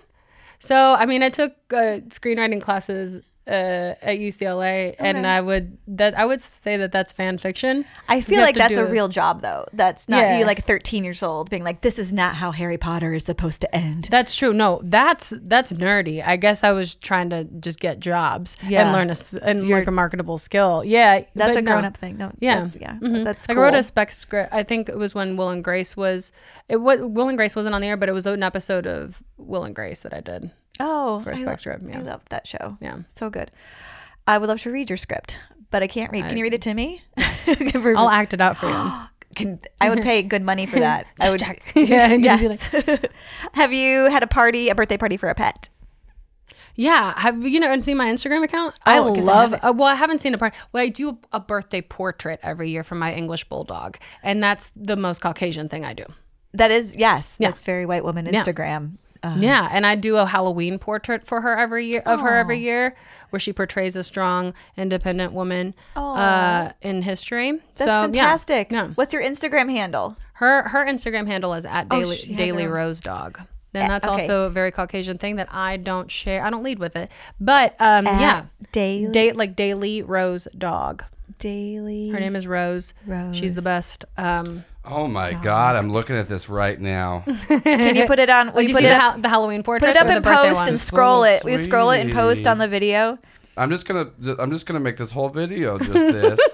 Speaker 2: So, I mean, I took uh, screenwriting classes uh, at UCLA, and I would that I would say that that's fan fiction.
Speaker 1: I feel like that's a
Speaker 2: it-
Speaker 1: real job though. That's not
Speaker 2: Yeah.
Speaker 1: you like 13 years old being like this is not how Harry Potter is supposed to end.
Speaker 2: That's true. No, that's that's nerdy. I guess I was trying to just get jobs
Speaker 1: Yeah.
Speaker 2: and learn a and
Speaker 1: You're-
Speaker 2: like a marketable skill. Yeah,
Speaker 1: That's a
Speaker 2: no.
Speaker 1: grown up thing. No,
Speaker 2: Yeah,
Speaker 1: that's, yeah,
Speaker 2: Mhm.
Speaker 1: that's cool.
Speaker 2: I wrote a spec script. I think it was when Will and Grace was. It was Will and Grace wasn't on the air, but it was an episode of Will and Grace that I did.
Speaker 1: Oh,
Speaker 2: for a
Speaker 1: I
Speaker 2: spec
Speaker 1: lo-
Speaker 2: script, yeah.
Speaker 1: I love that show.
Speaker 2: Yeah.
Speaker 1: so good. I would love to read your script, but I can't read. Can you read it to me?
Speaker 2: I'll act it out for you.
Speaker 1: Can, I would pay good money for that. I would.
Speaker 2: check. Yeah,
Speaker 1: yes. Have you had a party, a birthday party for a pet?
Speaker 2: Yeah, have you never seen my Instagram account? I
Speaker 1: Oh, I
Speaker 2: love.
Speaker 1: haven't.
Speaker 2: uh, well, I haven't seen a part. Well, I do a birthday portrait every year for my English bulldog, and that's the most Caucasian thing I do.
Speaker 1: That is yes.
Speaker 2: Yeah.
Speaker 1: That's very white woman. Instagram. Uh,
Speaker 2: Yeah, and I do a Halloween portrait for her every year of her every year, where she portrays a strong, independent woman uh, in history.
Speaker 1: that's
Speaker 2: so,
Speaker 1: fantastic.
Speaker 2: Yeah,
Speaker 1: What's your Instagram handle?
Speaker 2: her her Instagram handle is at daily
Speaker 1: Oh,
Speaker 2: daily rose dog. And
Speaker 1: Eh,
Speaker 2: that's
Speaker 1: okay.
Speaker 2: also a very Caucasian thing that I don't share. I don't lead with it, but um, yeah,
Speaker 1: Daily.
Speaker 2: date like daily rose dog.
Speaker 1: Daily.
Speaker 2: Her name is Rose. Rose. She's the best. Um,
Speaker 3: Oh my god, I'm looking at this right now.
Speaker 1: Can you put it on? Will
Speaker 2: did
Speaker 1: you
Speaker 2: you
Speaker 1: put
Speaker 2: see
Speaker 1: it,
Speaker 2: the, ha- the Halloween portrait?
Speaker 1: put it up
Speaker 2: or the
Speaker 1: in post and scroll
Speaker 3: So
Speaker 1: it. We scroll it and post on the video.
Speaker 3: I'm just gonna I'm just gonna make this whole video just this.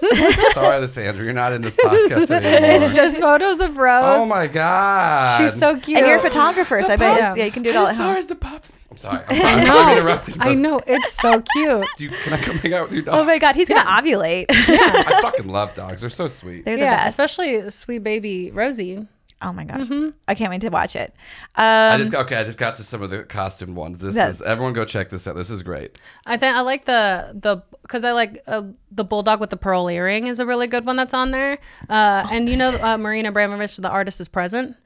Speaker 3: Sorry, Lisandra, you're not in this podcast anymore.
Speaker 2: It's just photos of oh Rose.
Speaker 3: oh my god.
Speaker 2: She's so cute.
Speaker 1: And you're a photographer, so I bet it's, yeah, you can do it
Speaker 3: I'm
Speaker 1: all at
Speaker 3: sorry,
Speaker 1: home.
Speaker 3: it's the pup. I'm sorry. I'm sorry. I'm interrupting.
Speaker 2: I know it's so cute.
Speaker 3: Do you, can I come hang out with your dog?
Speaker 1: Oh my god, he's gonna ovulate. Yeah.
Speaker 3: I fucking love dogs. They're so sweet.
Speaker 1: They're the
Speaker 2: yeah,
Speaker 1: best.
Speaker 2: especially sweet baby Rosie.
Speaker 1: oh my gosh,
Speaker 2: Mm-hmm.
Speaker 1: I can't wait to watch it.
Speaker 3: I
Speaker 1: Um,
Speaker 3: just okay. I just got to some of the costume ones. This
Speaker 1: That-
Speaker 3: is everyone go check this out. This is great.
Speaker 2: I think I like the the because I like uh, the bulldog with the pearl earring is a really good one that's on there. Uh, and you know uh, Marina Abramović, the artist, is present.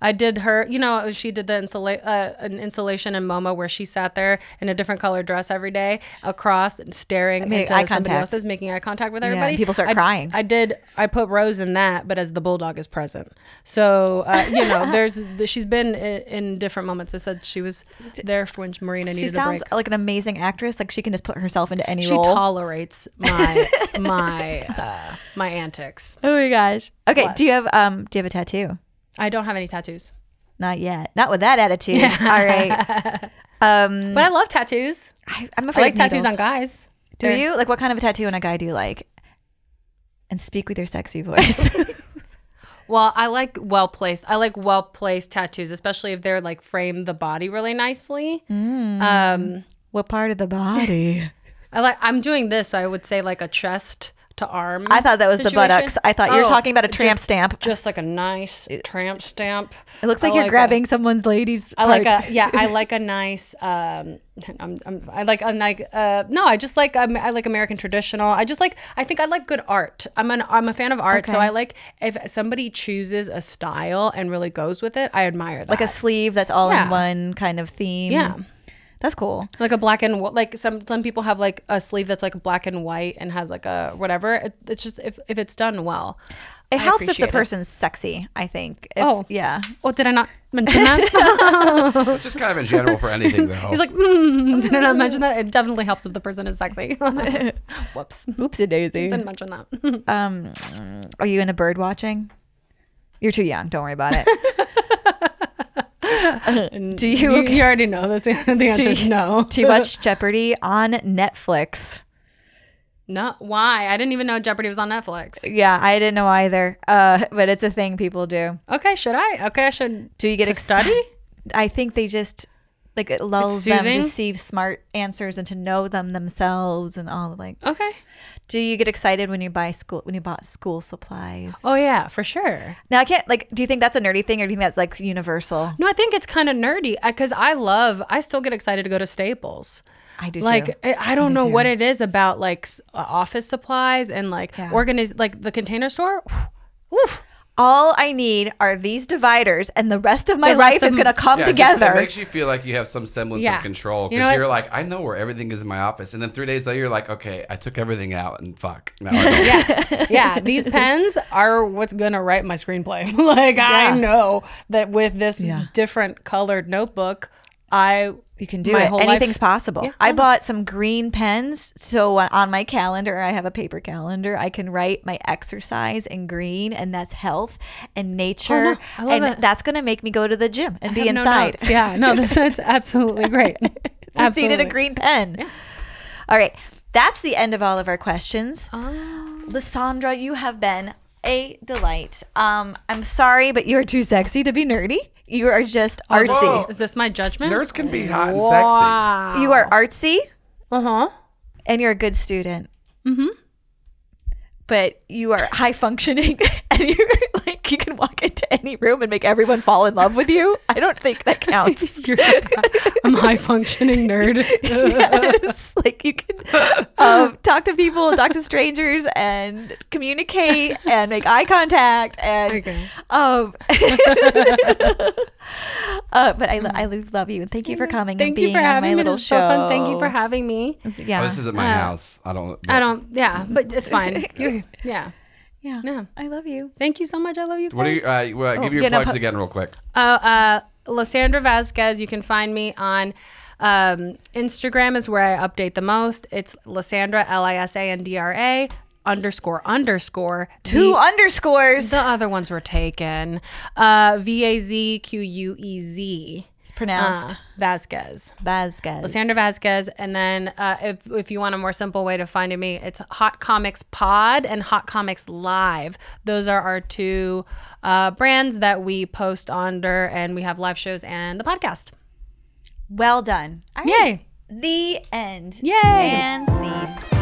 Speaker 2: I did her, you know, she did the installa- uh, an installation in MoMA where she sat there in a different colored dress every day across and staring
Speaker 1: Made
Speaker 2: into
Speaker 1: eye
Speaker 2: somebody
Speaker 1: contact.
Speaker 2: else's, making eye contact with
Speaker 1: and
Speaker 2: everybody.
Speaker 1: people start
Speaker 2: I-
Speaker 1: crying.
Speaker 2: I did. I put Rose in that, but as the bulldog is present. So uh, you know, there's she's been in, in different moments. I said she was there for when Marina
Speaker 1: she
Speaker 2: needed a
Speaker 1: sounds like an amazing actress. Like she can just put herself into any
Speaker 2: She
Speaker 1: role.
Speaker 2: She tolerates my my uh, my antics.
Speaker 1: oh my gosh. Okay,
Speaker 2: Bless.
Speaker 1: do you have um do you have a tattoo?
Speaker 2: I don't have any tattoos,
Speaker 1: Not yet. Not with that attitude. All right. Um,
Speaker 2: but I love tattoos.
Speaker 1: I, I'm
Speaker 2: I
Speaker 1: afraid
Speaker 2: like
Speaker 1: of
Speaker 2: tattoos on guys.
Speaker 1: Do
Speaker 2: They're-
Speaker 1: you like what kind of a tattoo on a guy do you like? And speak with your sexy voice.
Speaker 2: Well, I like well placed. I like well placed tattoos, especially if they're like frame the body really nicely.
Speaker 1: Mm.
Speaker 2: Um,
Speaker 1: what part of the body?
Speaker 2: I like. I'm doing this, so I would say like a chest to arm.
Speaker 1: I thought that was the buttocks. I thought you were
Speaker 2: Oh,
Speaker 1: talking about a tramp
Speaker 2: just-
Speaker 1: stamp.
Speaker 2: Just like a nice tramp stamp.
Speaker 1: It looks like
Speaker 2: I
Speaker 1: you're
Speaker 2: like a-
Speaker 1: grabbing someone's lady's.
Speaker 2: I like a yeah. I like a nice. Um, I'm, I'm I like a like uh no. I just like um, I like American traditional. I just like I think I like good art. I'm an I'm a fan of art, so I like if somebody chooses a style and really goes with it. I admire that.
Speaker 1: like a sleeve that's all in one kind of theme.
Speaker 2: yeah.
Speaker 1: That's cool.
Speaker 2: Like a black and wh- like some some people have like a sleeve that's like black and white and has like a whatever. It, it's just if, if it's done well.
Speaker 1: It
Speaker 2: I
Speaker 1: helps if the
Speaker 2: appreciate it.
Speaker 1: person's sexy, I think. If-
Speaker 2: Oh.
Speaker 1: yeah.
Speaker 2: Oh, did I not mention that?
Speaker 3: It's just kind of in general for anything though.
Speaker 2: He's like, mm, did I not mention that? It definitely helps if the person is sexy. Whoops.
Speaker 1: Oopsie daisy.
Speaker 2: Didn't mention that.
Speaker 1: Um, are you into bird watching? You're too young. Don't worry about it.
Speaker 2: Do
Speaker 1: you-
Speaker 2: You, already know. That's the, the answer is no.
Speaker 1: Do you watch Jeopardy on Netflix?
Speaker 2: No. Why? I didn't even know Jeopardy was on Netflix.
Speaker 1: Yeah, I didn't know either. Uh, but it's a thing people do.
Speaker 2: Okay. Should I? Okay. I should.
Speaker 1: Do you get
Speaker 2: To
Speaker 1: exci-
Speaker 2: study?
Speaker 1: I think they just like it lulls them to see smart answers and to know them themselves and all like.
Speaker 2: Okay.
Speaker 1: Do you get excited when you buy school when you bought school supplies?
Speaker 2: Oh yeah, for sure.
Speaker 1: Now I can't like. Do you think that's a nerdy thing or do you think that's like universal?
Speaker 2: No, I think it's kind of nerdy because I love. I still get excited to go to Staples.
Speaker 1: I do
Speaker 2: like
Speaker 1: too.
Speaker 2: I I don't
Speaker 1: do
Speaker 2: know
Speaker 1: too.
Speaker 2: what it is about like uh, office supplies and like
Speaker 1: Yeah.
Speaker 2: organize like the container store. Oof.
Speaker 1: All I need are these dividers, and the rest of my
Speaker 2: rest
Speaker 1: life
Speaker 2: of
Speaker 1: is gonna come
Speaker 3: Yeah, it just-
Speaker 1: together.
Speaker 3: it makes you feel like you have some semblance
Speaker 2: Yeah.
Speaker 3: of control
Speaker 2: You
Speaker 3: because
Speaker 2: know
Speaker 3: you are like, I know where everything is in my office, and then three days later, you're like, okay, I took everything out, and fuck, now
Speaker 2: yeah, yeah. These pens are what's gonna write my screenplay. like
Speaker 1: Yeah.
Speaker 2: I know that with this
Speaker 1: Yeah.
Speaker 2: different colored notebook, I
Speaker 1: You can do
Speaker 2: my
Speaker 1: it.
Speaker 2: whole life-
Speaker 1: Anything's possible.
Speaker 2: Yeah,
Speaker 1: I
Speaker 2: I
Speaker 1: bought some green pens. So on- my calendar, I have a paper calendar. I can write my exercise in green, and that's health and nature.
Speaker 2: Oh, no.
Speaker 1: And
Speaker 2: it.
Speaker 1: that's going to make me go to the gym and
Speaker 2: I
Speaker 1: be
Speaker 2: no
Speaker 1: inside.
Speaker 2: notes. yeah, no, this it's absolutely great.
Speaker 1: Just needed a green pen. All right. That's the end of all of our questions.
Speaker 2: Oh.
Speaker 1: Lisandra, you have been a delight. Um, I'm sorry, but you are too sexy to be nerdy. You are just artsy.
Speaker 3: Whoa.
Speaker 2: Is this my judgment?
Speaker 3: Nerds can be hot and sexy.
Speaker 1: You are artsy.
Speaker 2: Uh huh.
Speaker 1: and you're a good student. Mm-hmm. But you are high functioning and you're like like you can walk into any room and make everyone fall in love with you. I don't think that counts.
Speaker 2: You're, I'm a high functioning nerd.
Speaker 1: yes, like you can um, talk to people, talk to strangers, and communicate and make eye contact and
Speaker 2: Okay.
Speaker 1: um. uh, but I, lo- I lo- love you and thank you for coming. and
Speaker 2: Thank you for
Speaker 1: on
Speaker 2: having
Speaker 1: my
Speaker 2: me.
Speaker 1: little
Speaker 2: This is
Speaker 1: show.
Speaker 2: so fun. Thank you for having me.
Speaker 1: Yeah,
Speaker 3: Oh, this isn't my house. I don't.
Speaker 2: I don't. Yeah, but it's fine. You're, yeah.
Speaker 1: Yeah,
Speaker 2: Yeah.
Speaker 1: I love you.
Speaker 2: Thank you so much. I love you.
Speaker 3: What do you? Uh, well, give your
Speaker 1: yeah,
Speaker 3: plugs
Speaker 1: pu-
Speaker 3: again, real quick.
Speaker 2: Uh, uh, Lisandra Vázquez. You can find me on um, Instagram is where I update the most. It's Lisandra L I S A N D R A underscore underscore
Speaker 1: Two
Speaker 2: The-
Speaker 1: underscores.
Speaker 2: The other ones were taken. Uh, V A Z Q U E Z.
Speaker 1: Pronounced
Speaker 2: Uh, Vázquez.
Speaker 1: Vázquez.
Speaker 2: Lisandra Vázquez. And then uh, if, if you want a more simple way to find me, it's Hot Comics Pod and Hot Comics Live. Those are our two uh, brands that we post under, and we have live shows and the podcast.
Speaker 1: Well done. Right.
Speaker 2: Yay!
Speaker 1: The end.
Speaker 2: Yay!
Speaker 1: And scene.